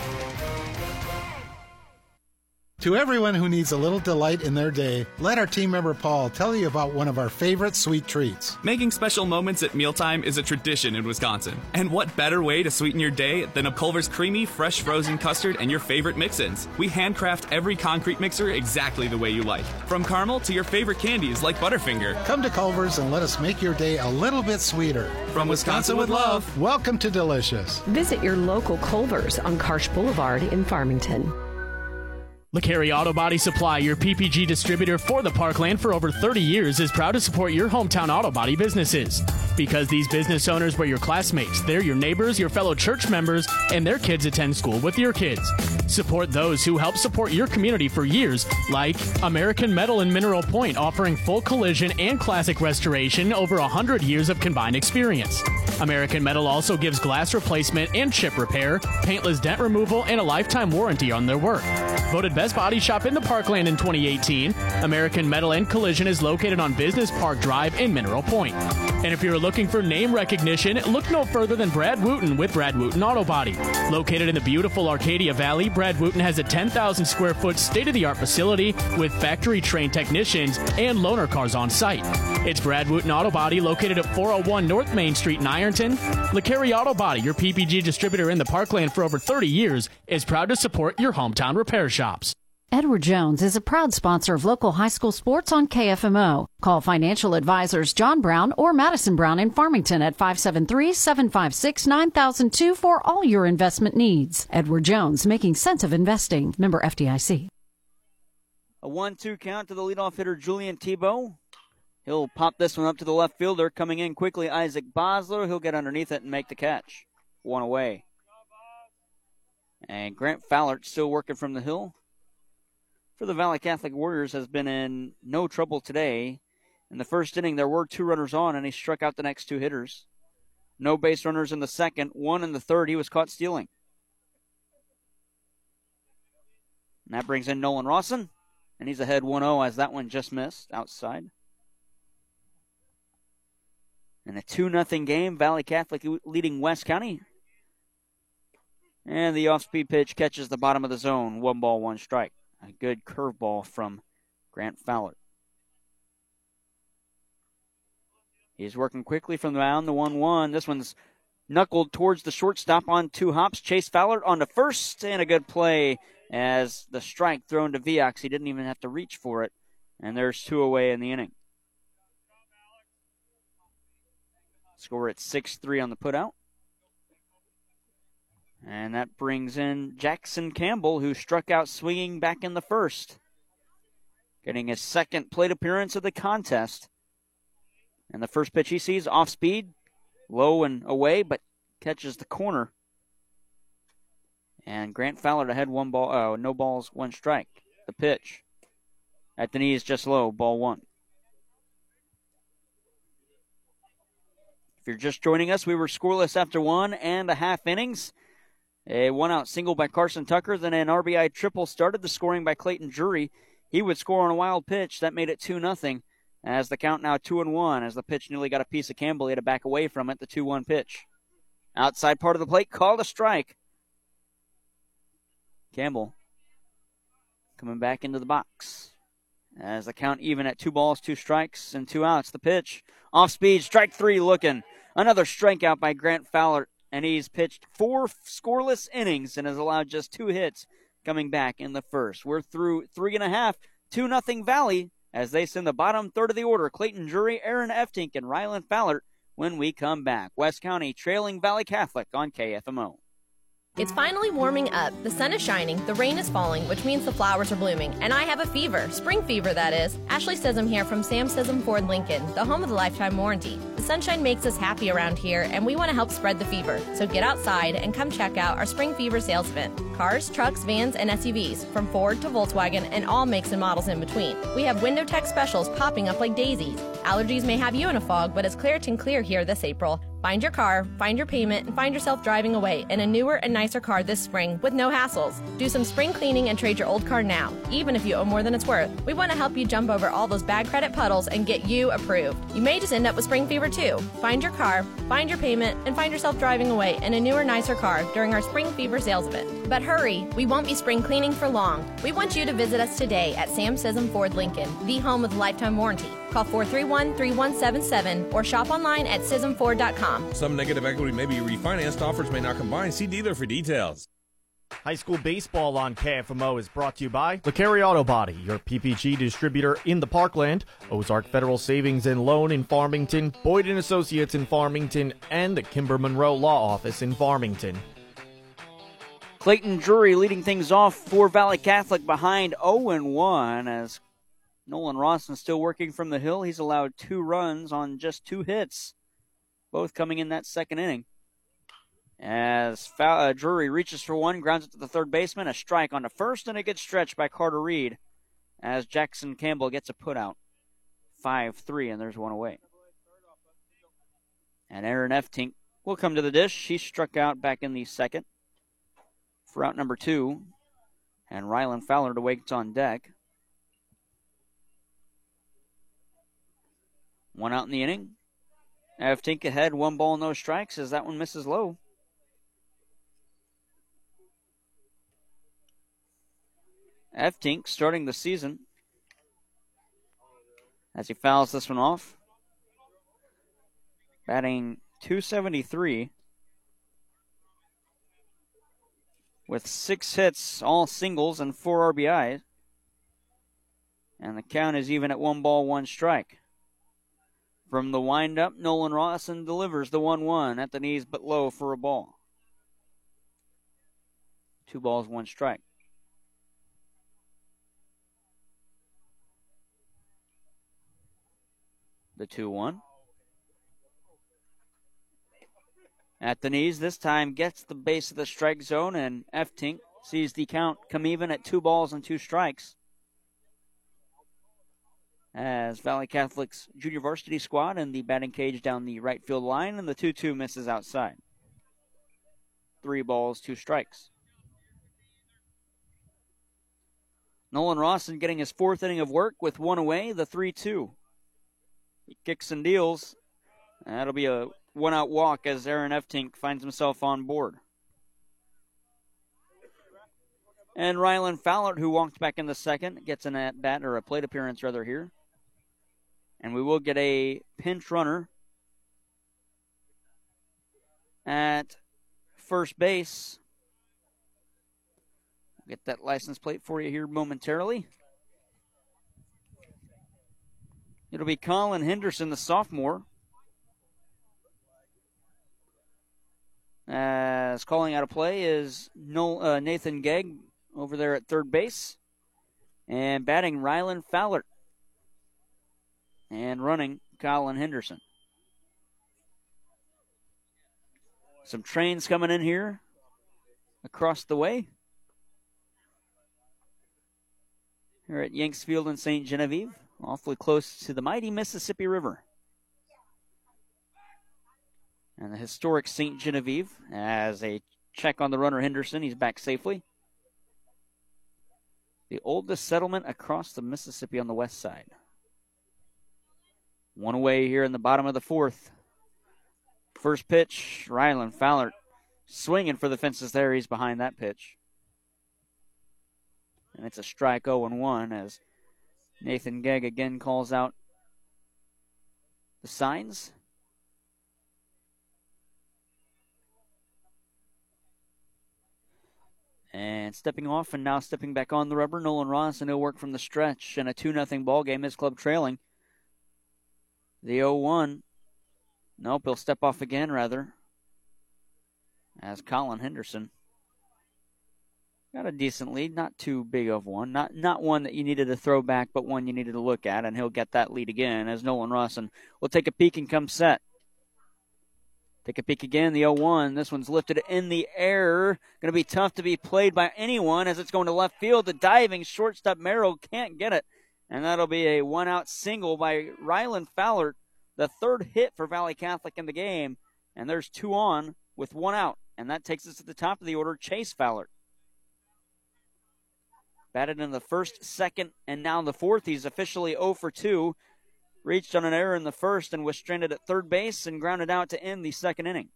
To everyone who needs a little delight in their day, let our team member Paul tell you about one of our favorite sweet treats. Making special moments at mealtime is a tradition in Wisconsin. And what better way to sweeten your day than a Culver's creamy, fresh frozen custard and your favorite mix ins? We handcraft every concrete mixer exactly the way you like. From caramel to your favorite candies like Butterfinger. Come to Culver's and let us make your day a little bit sweeter. From Wisconsin with love. Welcome to Delicious. Visit your local Culver's on Karsch Boulevard in Farmington. LeCarry Auto Body Supply, your PPG distributor for the Parkland for over 30 years, is proud to support your hometown auto body businesses. Because these business owners were your classmates, they're your neighbors, your fellow church members, and their kids attend school with your kids. Support those who help support your community for years, like American Metal and Mineral Point, offering full collision and classic restoration over 100 years of combined experience. American Metal also gives glass replacement and chip repair, paintless dent removal, and a lifetime warranty on their work. Voted Best Body Shop in the Parkland in 2018, American Metal and Collision is located on Business Park Drive in Mineral Point. And if you're looking for name recognition, look no further than Brad Wooten with Brad Wooten Auto Body. Located in the beautiful Arcadia Valley, Brad Wooten has a 10,000 square foot state of the art facility with factory trained technicians and loaner cars on site. It's Brad Wooten Auto Body located at 401 North Main Street in Ironton. LeCarry Auto Body, your PPG distributor in the Parkland for over 30 years, is proud to support your hometown repair shops. Edward Jones is a proud sponsor of local high school sports on KFMO. Call financial advisors John Brown or Madison Brown in Farmington at 573-756-9002 for all your investment needs. Edward Jones, making sense of investing. Member FDIC. A 1-2 count to the leadoff hitter Julian Tebow. He'll pop this one up to the left fielder. Coming in quickly, Isaac Bosler. He'll get underneath it and make the catch. One away. And Grant Fallert still working from the hill for the Valle Catholic Warriors has been in no trouble today. In the first inning, there were two runners on, and he struck out the next two hitters. No base runners in the second, one in the third. He was caught stealing. And that brings in Nolan Rawson, and he's ahead 1 0 as that one just missed outside. In a 2 0 game, Valle Catholic leading West County. And the off speed pitch catches the bottom of the zone. One ball, one strike. A good curveball from Grant Fowler. He's working quickly from the mound, the 1 1. This one's knuckled towards the shortstop on two hops. Chase Fowler on the first, and a good play as the strike thrown to Viox. He didn't even have to reach for it, and there's two away in the inning. Score at 6 3 on the putout. And that brings in Jackson Campbell, who struck out swinging back in the first, getting his second plate appearance of the contest. And the first pitch he sees off speed, low and away, but catches the corner. And Grant Fowler ahead one ball, oh, no balls, one strike. The pitch at the knees just low, ball one. You're just joining us, we were scoreless after one and a half innings. A one out single by Carson Tucker, then an RBI triple started the scoring by Clayton Drury. He would score on a wild pitch that made it 2 0. As the count now 2 and 1, as the pitch nearly got a piece of Campbell, he had to back away from it, the 2 1 pitch. Outside part of the plate, called a strike. Campbell coming back into the box. As the count even at two balls, two strikes, and two outs. The pitch off speed, strike three looking. Another strikeout by Grant Fowler and he's pitched four scoreless innings and has allowed just two hits coming back in the first. We're through three and a half, two nothing Valle as they send the bottom third of the order. Clayton Drury, Aaron Eftink, and Rylan Fowler when we come back. West County trailing Valle Catholic on KFMO. It's finally warming up. The sun is shining, the rain is falling, which means the flowers are blooming, and I have a fever. Spring fever, that is. Ashley Scism here from Sam Scism Ford Lincoln, the home of the lifetime warranty. The sunshine makes us happy around here, and we want to help spread the fever. So get outside and come check out our spring fever sales event. Cars, trucks, vans, and SUVs, from Ford to Volkswagen, and all makes and models in between. We have window tech specials popping up like daisies. Allergies may have you in a fog, but it's Claritin Clear here this April. Find your car, find your payment, and find yourself driving away in a newer and nicer car this spring with no hassles. Do some spring cleaning and trade your old car now, even if you owe more than it's worth. We want to help you jump over all those bad credit puddles and get you approved. You may just end up with spring fever too. Find your car, find your payment, and find yourself driving away in a newer, nicer car during our spring fever sales event. But hurry, we won't be spring cleaning for long. We want you to visit us today at Sam Scism Ford Lincoln, the home with lifetime warranty. Call 431 3177 or shop online at ScismFord.com. Some negative equity may be refinanced. Offers may not combine. See dealer for details. High school baseball on KFMO is brought to you by LeCarry Auto Body, your PPG distributor in the Parkland, Ozark Federal Savings and Loan in Farmington, Boyd and Associates in Farmington, and the Kimber Monroe Law Office in Farmington. Clayton Drury leading things off for Valle Catholic behind 0 1 as Nolan Rawson still working from the hill. He's allowed two runs on just two hits, both coming in that second inning. As uh, Drury reaches for one, grounds it to the third baseman, a strike on the first, and a good stretch by Carter Reed as Jackson Campbell gets a putout. 5 3, and there's one away. And Aaron Eftink will come to the dish. He struck out back in the second for out number two. And Rylan Fowler to waits on deck. One out in the inning. Eftink ahead, one ball, no strikes as that one misses low. F. Eftink starting the season as he fouls this one off. Batting 273 with six hits, all singles, and four RBIs. And the count is even at one ball, one strike. From the windup, Nolan Rawson delivers the 1 1 at the knees but low for a ball. Two balls, one strike. The 2 1. At the knees, this time gets the base of the strike zone, and Eftink sees the count come even at two balls and two strikes. As Valle Catholic's junior varsity squad in the batting cage down the right field line, and the 2 2 misses outside. Three balls, two strikes. Nolan Rawson getting his fourth inning of work with one away, the 3 2. He kicks and deals. That'll be a one out walk as Aaron Eftink finds himself on board. And Rylan Fowler, who walked back in the second, gets an at bat or a plate appearance rather here. And we will get a pinch runner at first base. Get that license plate for you here momentarily. It'll be Colin Henderson, the sophomore. As calling out a play is uh, Nathan Gegg over there at third base. And batting Rylan Fowler. And running Colin Henderson. Some trains coming in here across the way. Here at Yanks Field in St. Genevieve, awfully close to the mighty Mississippi River. And the historic St. Genevieve as a check on the runner Henderson. He's back safely. The oldest settlement across the Mississippi on the west side. One away here in the bottom of the fourth. First pitch, Rylan Fowler swinging for the fences there. He's behind that pitch. And it's a strike 0 1 as Nathan Gegg again calls out the signs. And stepping off and now stepping back on the rubber, Nolan Rawson, and he'll work from the stretch in a 2 0 ball game. His club trailing. The 0 1. Nope, he'll step off again, rather. As Colin Henderson got a decent lead, not too big of one, not not one that you needed to throw back, but one you needed to look at, and he'll get that lead again as Nolan Rawson will take a peek and come set. Take a peek again, the 0 1. This one's lifted in the air. Going to be tough to be played by anyone as it's going to left field. The diving shortstop Merrill can't get it. And that'll be a one out single by Rylan Fowler, the third hit for Valle Catholic in the game. And there's two on with one out. And that takes us to the top of the order, Chase Fowler. Batted in the first, second, and now in the fourth. He's officially 0 for 2. Reached on an error in the first and was stranded at third base and grounded out to end the second inning.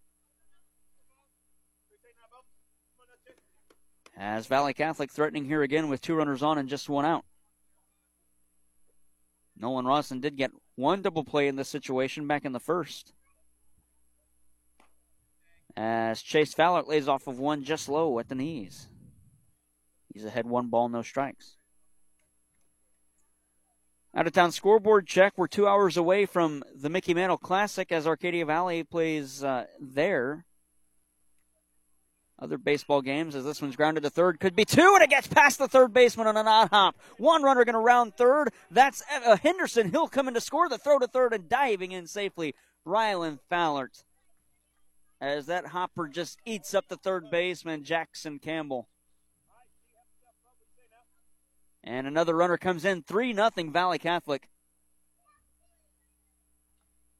As Valle Catholic threatening here again with two runners on and just one out. Nolan Rawson did get one double play in this situation back in the first. As Chase Fowler lays off of one just low at the knees. He's ahead one ball, no strikes. Out of town scoreboard check. We're two hours away from the Mickey Mantle Classic as Arcadia Valley plays uh, there. Other baseball games as this one's grounded to third could be two, and it gets past the third baseman on an odd hop. One runner going to round third. That's uh, Henderson. He'll come in to score the throw to third and diving in safely. Rylan Fallert. As that hopper just eats up the third baseman, Jackson Campbell. And another runner comes in, 3 0 Valle Catholic.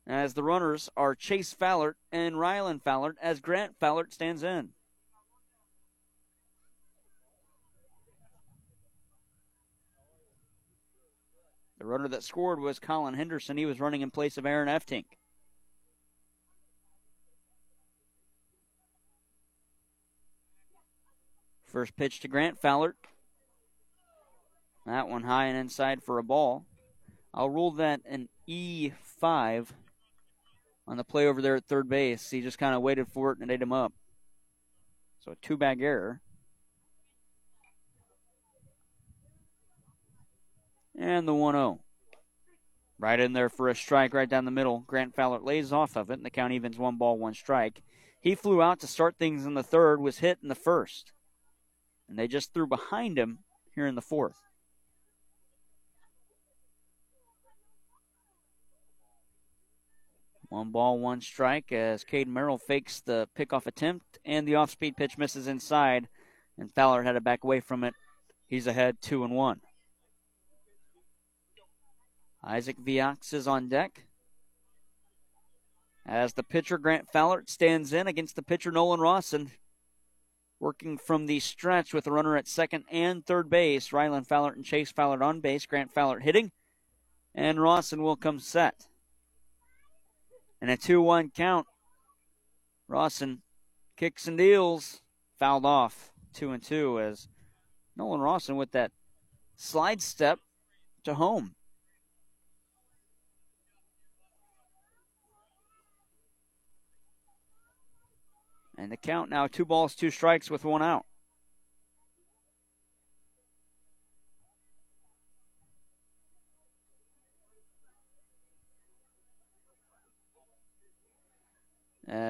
As the runners are Chase Fallert and Rylan Fallert, as Grant Fallert stands in. The runner that scored was Colin Henderson. He was running in place of Aaron Eftink. First pitch to Grant Fallert. That one high and inside for a ball. I'll rule that an E5 on the play over there at third base. He just kind of waited for it and ate him up. So a two bag error. And the 1 0. Right in there for a strike right down the middle. Grant Fowler lays off of it, and the count evens one ball, one strike. He flew out to start things in the third, was hit in the first. And they just threw behind him here in the fourth. One ball, one strike as Caden Merrill fakes the pickoff attempt, and the off speed pitch misses inside, and Fowler had to back away from it. He's ahead two and one. Isaac Viox is on deck. As the pitcher, Grant Fowler, stands in against the pitcher, Nolan Rawson. Working from the stretch with a runner at second and third base. Rylan Fowler and Chase Fowler on base. Grant Fowler hitting. And Rawson will come set. And a 2 1 count. Rawson kicks and deals. Fouled off. 2 and 2 as Nolan Rawson with that slide step to home. And the count now two balls, two strikes with one out.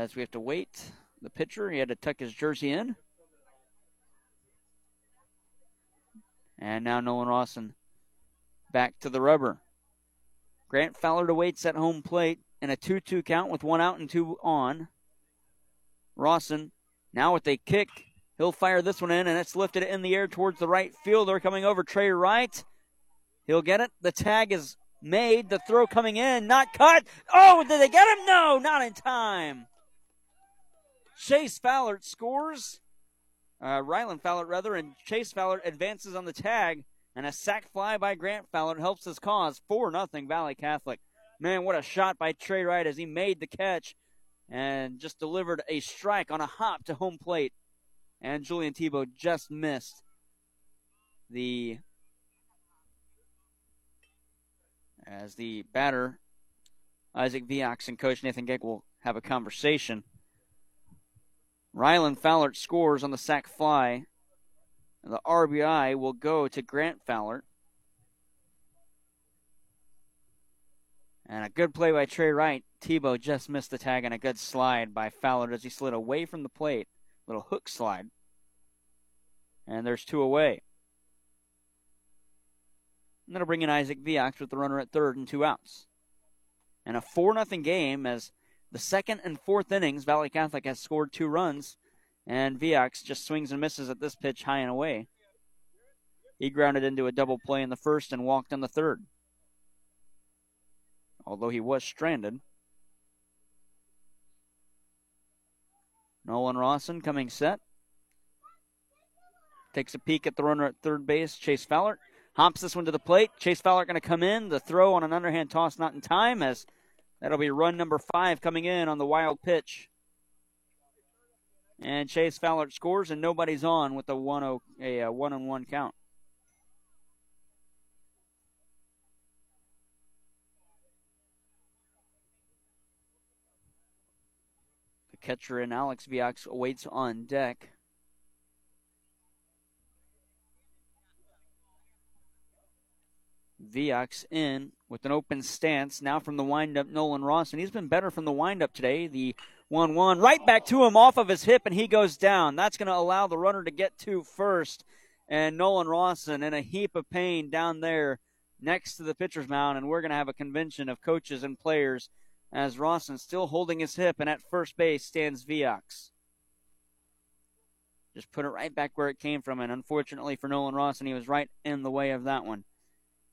As we have to wait, the pitcher, he had to tuck his jersey in. And now Nolan Rawson back to the rubber. Grant Fowler awaits at home plate in a 2 2 count with one out and two on. Rawson now with a kick. He'll fire this one in, and it's lifted in the air towards the right fielder coming over Trey Wright. He'll get it. The tag is made. The throw coming in, not cut. Oh, did they get him? No, not in time. Chase Fowler scores. Uh, Rylan Fowler, rather, and Chase Fowler advances on the tag. And a sac fly by Grant Fowler helps his cause. 4 0 Valle Catholic. Man, what a shot by Trey Wright as he made the catch and just delivered a strike on a hop to home plate. And Julian Tebow just missed the as the batter Isaac Viox and Coach Nathan Gegg will have a conversation. Rylan Fowler scores on the sac fly. And The RBI will go to Grant Fowler. And a good play by Trey Wright. Tebow just missed the tag and a good slide by Fowler as he slid away from the plate. Little hook slide. And there's two away. Going to bring in Isaac Viox with the runner at third and two outs. And a 4 0 game as the second and fourth innings, Valle Catholic has scored two runs, and Viox just swings and misses at this pitch high and away. He grounded into a double play in the first and walked in the third although he was stranded. Nolan Rawson coming set. Takes a peek at the runner at third base, Chase Fowler. Hops this one to the plate. Chase Fowler going to come in. The throw on an underhand toss not in time as that'll be run number five coming in on the wild pitch. And Chase Fowler scores, and nobody's on with a one oh, a, one on one count. The catcher and Alex Viox awaits on deck. Viox in with an open stance. Now from the windup, Nolan Rawson, and he's been better from the windup today. The 1 1 right back to him off of his hip, and he goes down. That's going to allow the runner to get to first. And Nolan Rawson in a heap of pain down there next to the pitcher's mound, and we're going to have a convention of coaches and players as Rawson still holding his hip, and at first base stands Viox. Just put it right back where it came from, and unfortunately for Nolan Rawson, he was right in the way of that one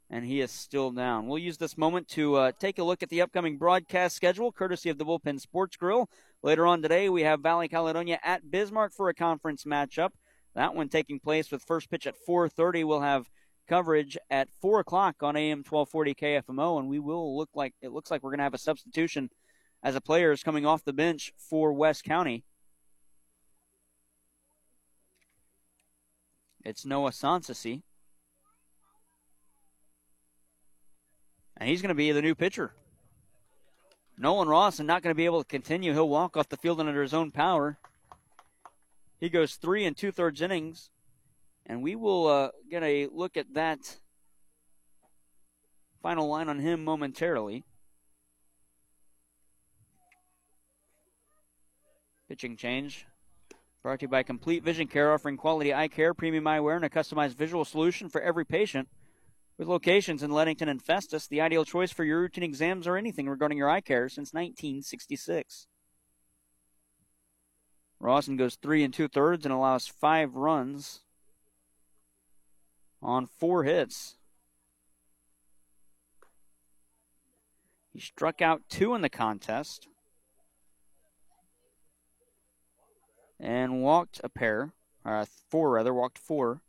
and he is still down. We'll use this moment to uh, take a look at the upcoming broadcast schedule, courtesy of the Bullpen Sports Grill. Later on today, we have Valley Caledonia at Bismarck for a conference matchup. That one taking place with first pitch at 4:30. We'll have coverage at 4 o'clock on AM 1240 KFMO, and we will look like it looks like we're going to have a substitution as a player is coming off the bench for West County. It's Noah Sansasi. And he's going to be the new pitcher. Nolan Rawson not going to be able to continue. He'll walk off the field under his own power. He goes three and two thirds innings, and we will uh, get a look at that final line on him momentarily. Pitching change. Brought to you by Complete Vision Care, offering quality eye care, premium eyewear, and a customized visual solution for every patient. With locations in Leadington and Festus, the ideal choice for your routine exams or anything regarding your eye care since 1966. Rawson goes three and two thirds and allows five runs on four hits. He struck out two in the contest and walked a pair, or four rather, walked four.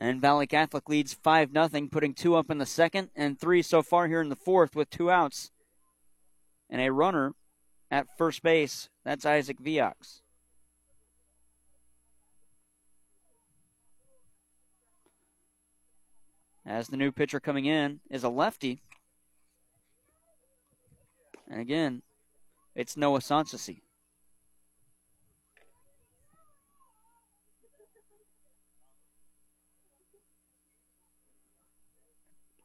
And Valle Catholic leads 5 0, putting two up in the second and three so far here in the fourth with two outs and a runner at first base. That's Isaac Viox. As the new pitcher coming in is a lefty. And again, it's Noah Sansasi.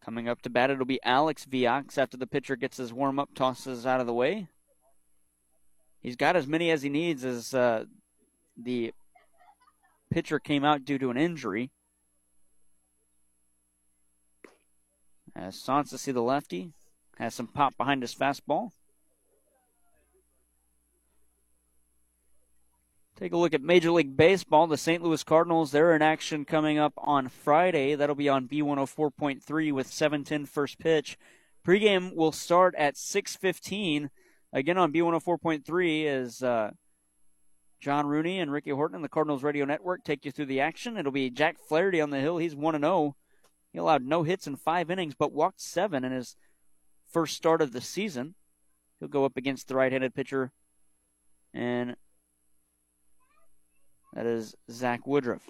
Coming up to bat, it'll be Alex Viox after the pitcher gets his warm up, tosses out of the way. He's got as many as he needs as uh, the pitcher came out due to an injury. As Sansa see the lefty, has some pop behind his fastball. Take a look at Major League Baseball. The St. Louis Cardinals, they're in action coming up on Friday. That'll be on B104.3 with 7:10 first pitch. Pregame will start at 6:15. Again on B104.3 is uh, John Rooney and Ricky Horton and the Cardinals Radio Network take you through the action. It'll be Jack Flaherty on the hill. He's 1 0. He allowed no hits in five innings, but walked seven in his first start of the season. He'll go up against the right handed pitcher and that is Zach Woodruff.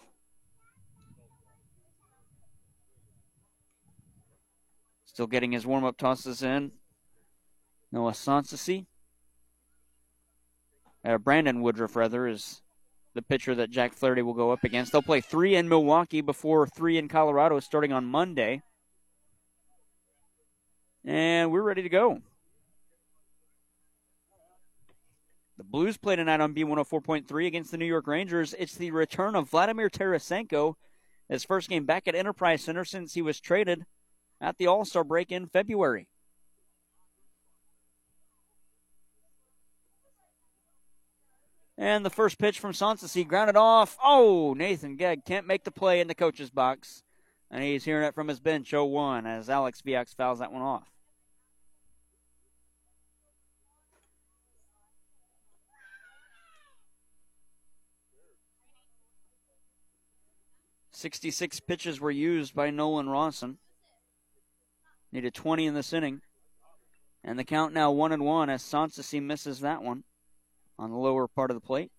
Still getting his warm up tosses in. Noah Sansasi. Uh, Brandon Woodruff, rather, is the pitcher that Jack Flaherty will go up against. They'll play three in Milwaukee before three in Colorado starting on Monday. And we're ready to go. The Blues play tonight on B104.3 against the New York Rangers. It's the return of Vladimir Tarasenko, his first game back at Enterprise Center since he was traded at the All Star break in February. And the first pitch from Sansasi grounded off. Oh, Nathan Gegg can't make the play in the coach's box. And he's hearing it from his bench 0 1 as Alex Viox fouls that one off. 66 pitches were used by Nolan Rawson. Needed 20 in this inning. And the count now one and one as Sanssouci misses that one on the lower part of the plate.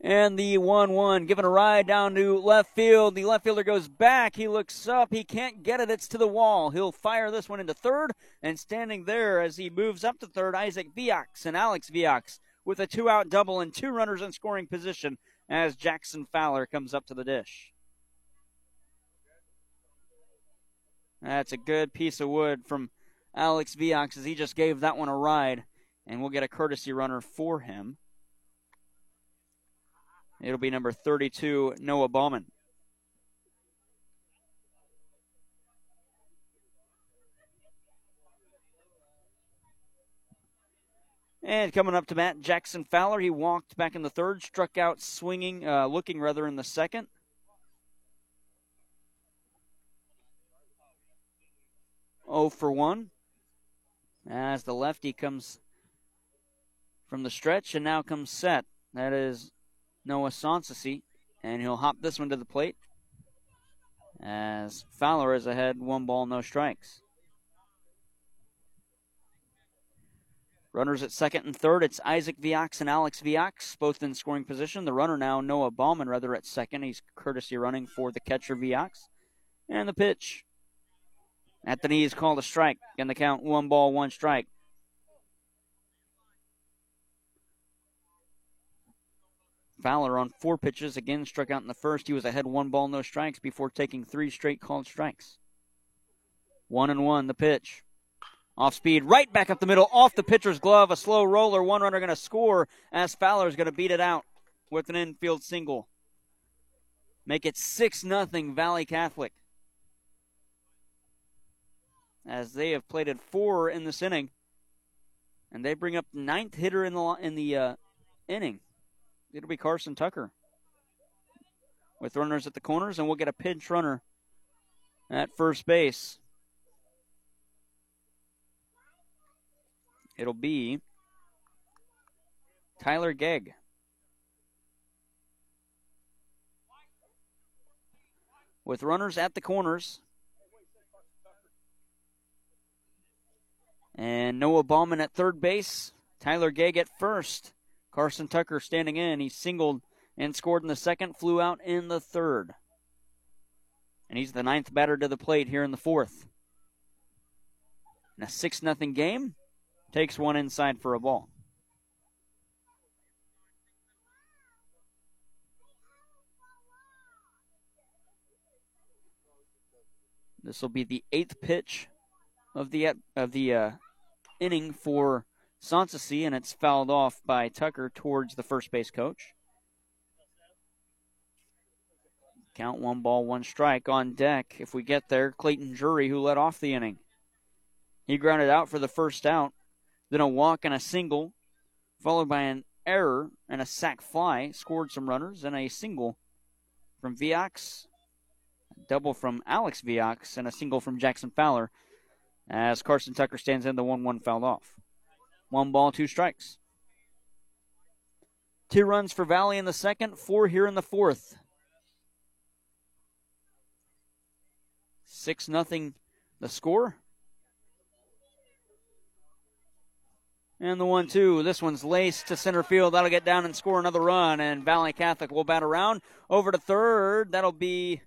And the 1 1 giving a ride down to left field. The left fielder goes back. He looks up. He can't get it. It's to the wall. He'll fire this one into third. And standing there as he moves up to third, Isaac Viox and Alex Viox with a two out double and two runners in scoring position as Jackson Fowler comes up to the dish. That's a good piece of wood from Alex Viox as he just gave that one a ride. And we'll get a courtesy runner for him. It'll be number 32, Noah Bauman. And coming up to Matt Jackson Fowler, he walked back in the third, struck out swinging, uh, looking rather in the second. Oh for one. As the lefty comes from the stretch and now comes set. That is Noah Sanssouci, and he'll hop this one to the plate as Fowler is ahead, one ball, no strikes. Runners at second and third. It's Isaac Viox and Alex Viox, both in scoring position. The runner now, Noah Bauman, rather at second. He's courtesy running for the catcher Viox. And the pitch. At the knees, called a strike. In the count, one ball, one strike. Fowler on four pitches again struck out in the first. He was ahead one ball, no strikes before taking three straight called strikes. One and one, the pitch. Off speed, right back up the middle, off the pitcher's glove. A slow roller. One runner going to score as Fowler's going to beat it out with an infield single. Make it 6 nothing Valle Catholic. As they have plated four in this inning. And they bring up ninth hitter in the in the uh, inning it'll be Carson Tucker with runners at the corners, and we'll get a pinch runner at first base. It'll be Tyler Gegg. With runners at the corners. And Noah Bauman at third base. Tyler Gegg at first. Carson Tucker standing in. He singled and scored in the second, flew out in the third. And he's the ninth batter to the plate here in the fourth. In a 6 0 game, takes one inside for a ball. This will be the eighth pitch of the of the uh, inning for Sanssouci, and it's fouled off by Tucker towards the first base coach. Count one ball, one strike on deck. If we get there, Clayton Drury, who led off the inning. He grounded out for the first out, then a walk and a single, followed by an error and a sac fly, scored some runners, and a single from Viox, a double from Alex Viox, and a single from Jackson Fowler as Carson Tucker stands in the 1 1 fouled off. One ball, two strikes. Two runs for Valle in the second, four here in the fourth. Six nothing the score. And the one two. This one's laced to center field. That'll get down and score another run. And Valle Catholic will bat around. Over to third. That'll be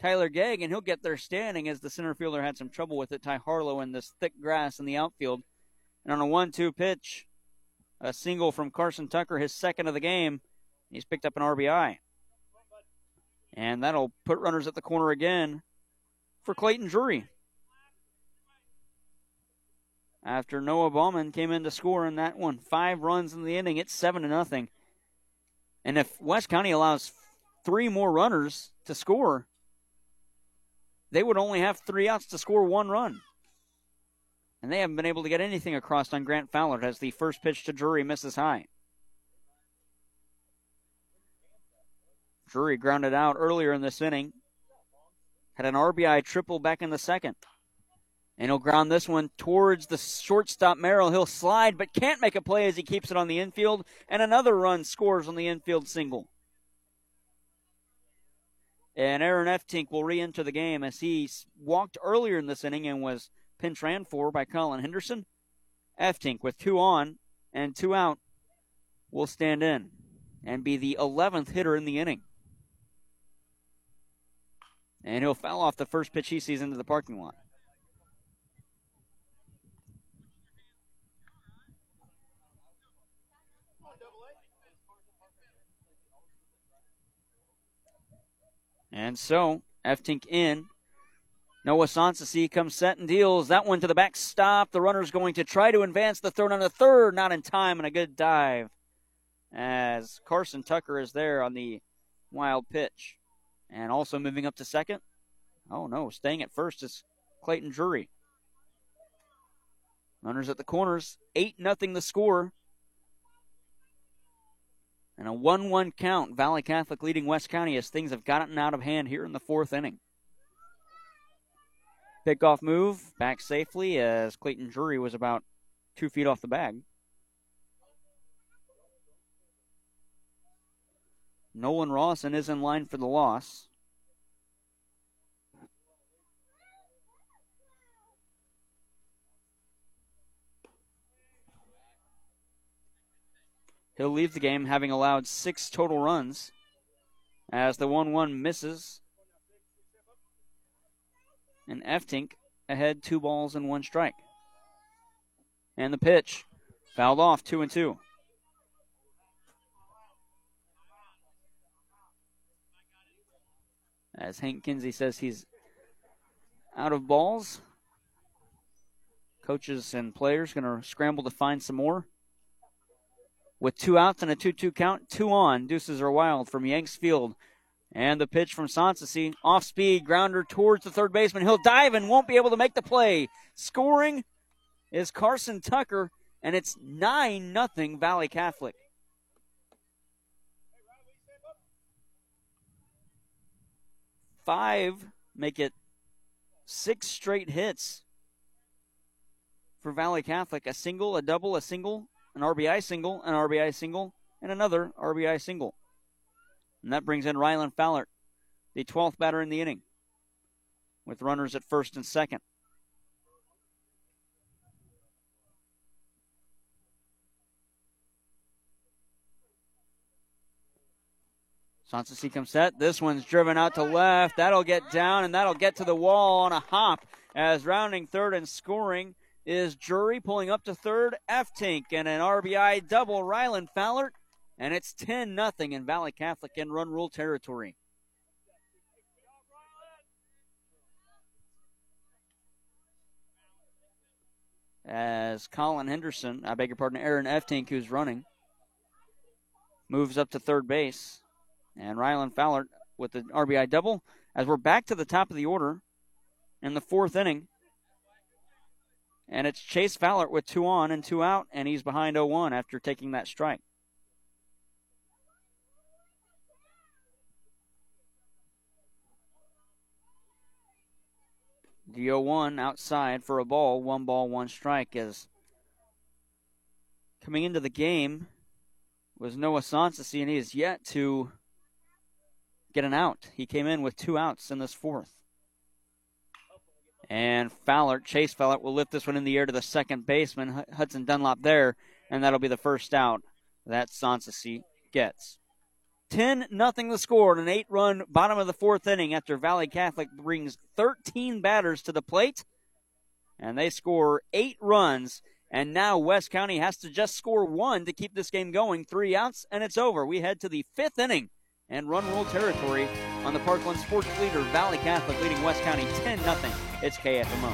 Tyler Gegg, and he'll get there standing as the center fielder had some trouble with it. Ty Harlow in this thick grass in the outfield. And on a 1 2 pitch, a single from Carson Tucker, his second of the game. He's picked up an RBI. And that'll put runners at the corner again for Clayton Drury. After Noah Bauman came in to score in that one, five runs in the inning, it's seven to nothing. And if West County allows three more runners to score, they would only have three outs to score one run and they haven't been able to get anything across on Grant Fowler as the first pitch to Drury misses high. Drury grounded out earlier in this inning, had an RBI triple back in the second. And he'll ground this one towards the shortstop Merrill. He'll slide, but can't make a play as he keeps it on the infield. And another run scores on the infield single. And Aaron Eftink will re enter the game as he walked earlier in this inning and was pinch ran for by Colin Henderson. Eftink with two on and two out will stand in and be the 11th hitter in the inning. And he'll foul off the first pitch he sees into the parking lot. And so, Eftink in. Noah Sanssouci comes set and deals that one to the backstop. The runner's going to try to advance the third on the third, not in time, and a good dive as Carson Tucker is there on the wild pitch. And also moving up to second. Oh no, staying at first is Clayton Drury. Runners at the corners, 8 nothing the score. And a 1 1 count. Valley Catholic leading West County as things have gotten out of hand here in the fourth inning. Pickoff move back safely as Clayton Drury was about two feet off the bag. Nolan Rawson is in line for the loss. He'll leave the game having allowed six total runs as the 1 1 misses. And Eftink ahead two balls and one strike. And the pitch fouled off, two and two. As Hank Kinsey says he's out of balls. Coaches and players going to scramble to find some more with two outs and a 2 2 count. Two on. Deuces are wild from Yanks Field. And the pitch from Sanssouci. Off speed, grounder towards the third baseman. He'll dive and won't be able to make the play. Scoring is Carson Tucker, and it's 9 0 Valle Catholic. Five make it six straight hits for Valle Catholic. A single, a double, a single, an RBI single, an RBI single, and another RBI single. And that brings in Rylan Fowler, the 12th batter in the inning, with runners at first and second. Comes set. This one's driven out to left. That'll get down and that'll get to the wall on a hop as rounding third and scoring is Drury pulling up to third. Eftink and an RBI double. Rylan Fowler. And it's 10 0 in Valle Catholic in run rule territory. As Colin Henderson, I beg your pardon, Aaron F Eftink, who's running, moves up to third base. And Rylan Fowler with the RBI double. As we're back to the top of the order in the fourth inning, and it's Chase Fowler with two on and two out, and he's behind 0 1 after taking that strike. The 0 1 outside for a ball, one ball, one strike. Is coming into the game was Noah Sanssouci, and he is yet to get an out. He came in with two outs in this fourth. And Fowler, Chase Fowler, will lift this one in the air to the second baseman, Hudson Dunlop there, and that'll be the first out that Sanssouci gets. 10 nothing the score in an eight run bottom of the fourth inning after Valle Catholic brings 13 batters to the plate. And they score eight runs. And now West County has to just score one to keep this game going. Three outs, and it's over. We head to the fifth inning and run rule territory on the Parkland Sports Leader, Valle Catholic leading West County 10 0. It's KFMO.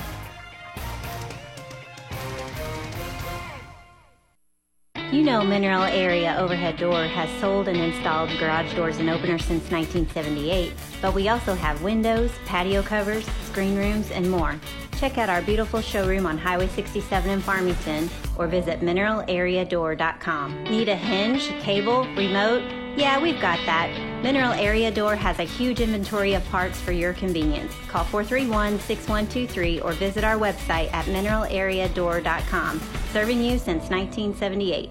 You know Mineral Area Overhead Door has sold and installed garage doors and openers since 1978, but we also have windows, patio covers, screen rooms, and more. Check out our beautiful showroom on Highway 67 in Farmington or visit mineralareadoor.com. Need a hinge, cable, remote? Yeah, we've got that. Mineral Area Door has a huge inventory of parts for your convenience. Call 431 6123 or visit our website at mineralareadoor.com. Serving you since 1978.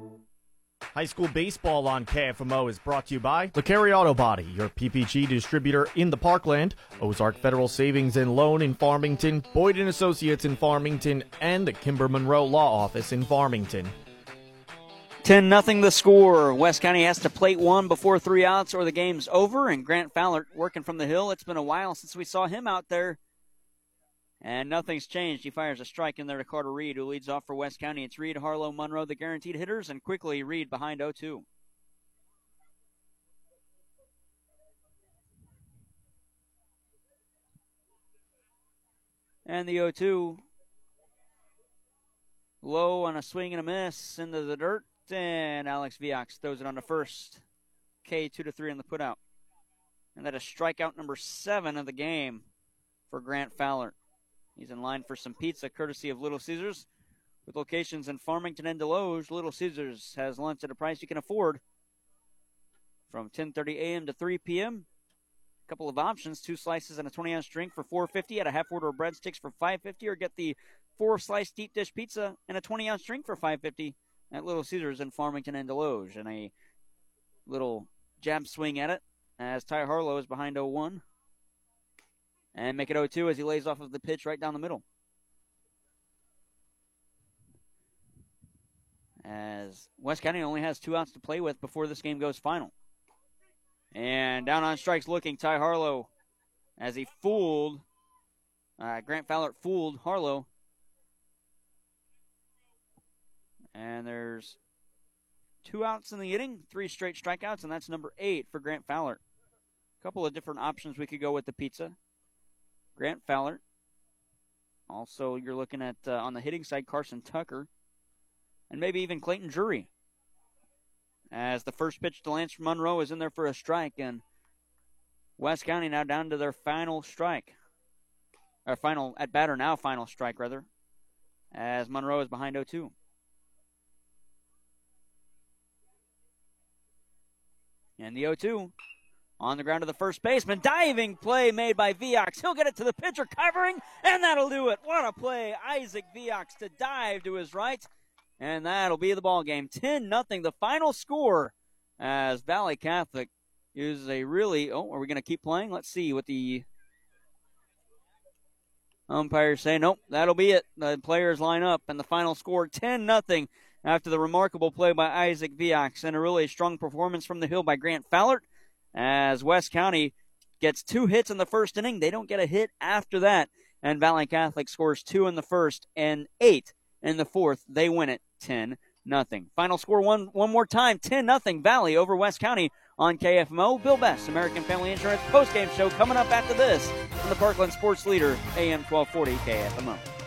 High school baseball on KFMO is brought to you by LeCarry Auto Body, your PPG distributor in the Parkland, Ozark Federal Savings and Loan in Farmington, Boyd and Associates in Farmington, and the Kimber Monroe Law Office in Farmington. 10 nothing the score. West County has to plate one before three outs or the game's over. And Grant Fowler working from the hill. It's been a while since we saw him out there. And nothing's changed. He fires a strike in there to Carter Reed, who leads off for West County. It's Reed, Harlow, Monroe, the guaranteed hitters, and quickly Reed behind 0 2. And the 0 2 low on a swing and a miss into the dirt. And Alex Viox throws it on the first. K two to three on the putout. And that is strikeout number seven of the game for Grant Fowler. He's in line for some pizza courtesy of Little Caesars. With locations in Farmington and Desloge, Little Caesars has lunch at a price you can afford. From 10:30 a.m. to 3 p.m. A couple of options: two slices and a 20 ounce drink for 4.50, at a half order of breadsticks for 5.50, or get the four slice deep dish pizza and a 20 ounce drink for 5.50 at Little Caesars in Farmington and Desloge. And a little jab swing at it as Ty Harlow is behind 0-1 and make it 0-2 as he lays off of the pitch right down the middle. As West County only has two outs to play with before this game goes final. And down on strikes looking, Ty Harlow as he fooled, uh, Grant Fowler fooled Harlow. And there's two outs in the inning, three straight strikeouts, and that's number eight for Grant Fowler. A couple of different options we could go with the pizza. Grant Fowler. Also, you're looking at uh, on the hitting side Carson Tucker, and maybe even Clayton Drury. As the first pitch to Lance Monroe is in there for a strike, and West County now down to their final strike, or final at batter now final strike rather, as Monroe is behind 0-2. And the 0-2 on the ground to the first baseman. Diving play made by Viox. He'll get it to the pitcher covering, and that'll do it. What a play. Isaac Viox to dive to his right. And that'll be the ball game. 10 nothing. The final score as Valle Catholic uses a really oh, are we gonna keep playing? Let's see what the umpires say. Nope, that'll be it. The players line up and the final score 10 nothing after the remarkable play by Isaac Viox and a really strong performance from the hill by Grant Fowler as West County gets two hits in the first inning. They don't get a hit after that. And Valle Catholic scores two in the first and eight in the fourth. They win it 10 nothing. Final score one one more time 10 nothing Valle over West County on KFMO. Bill Best, American Family Insurance postgame show coming up after this on the Parkland Sports Leader AM 1240 KFMO.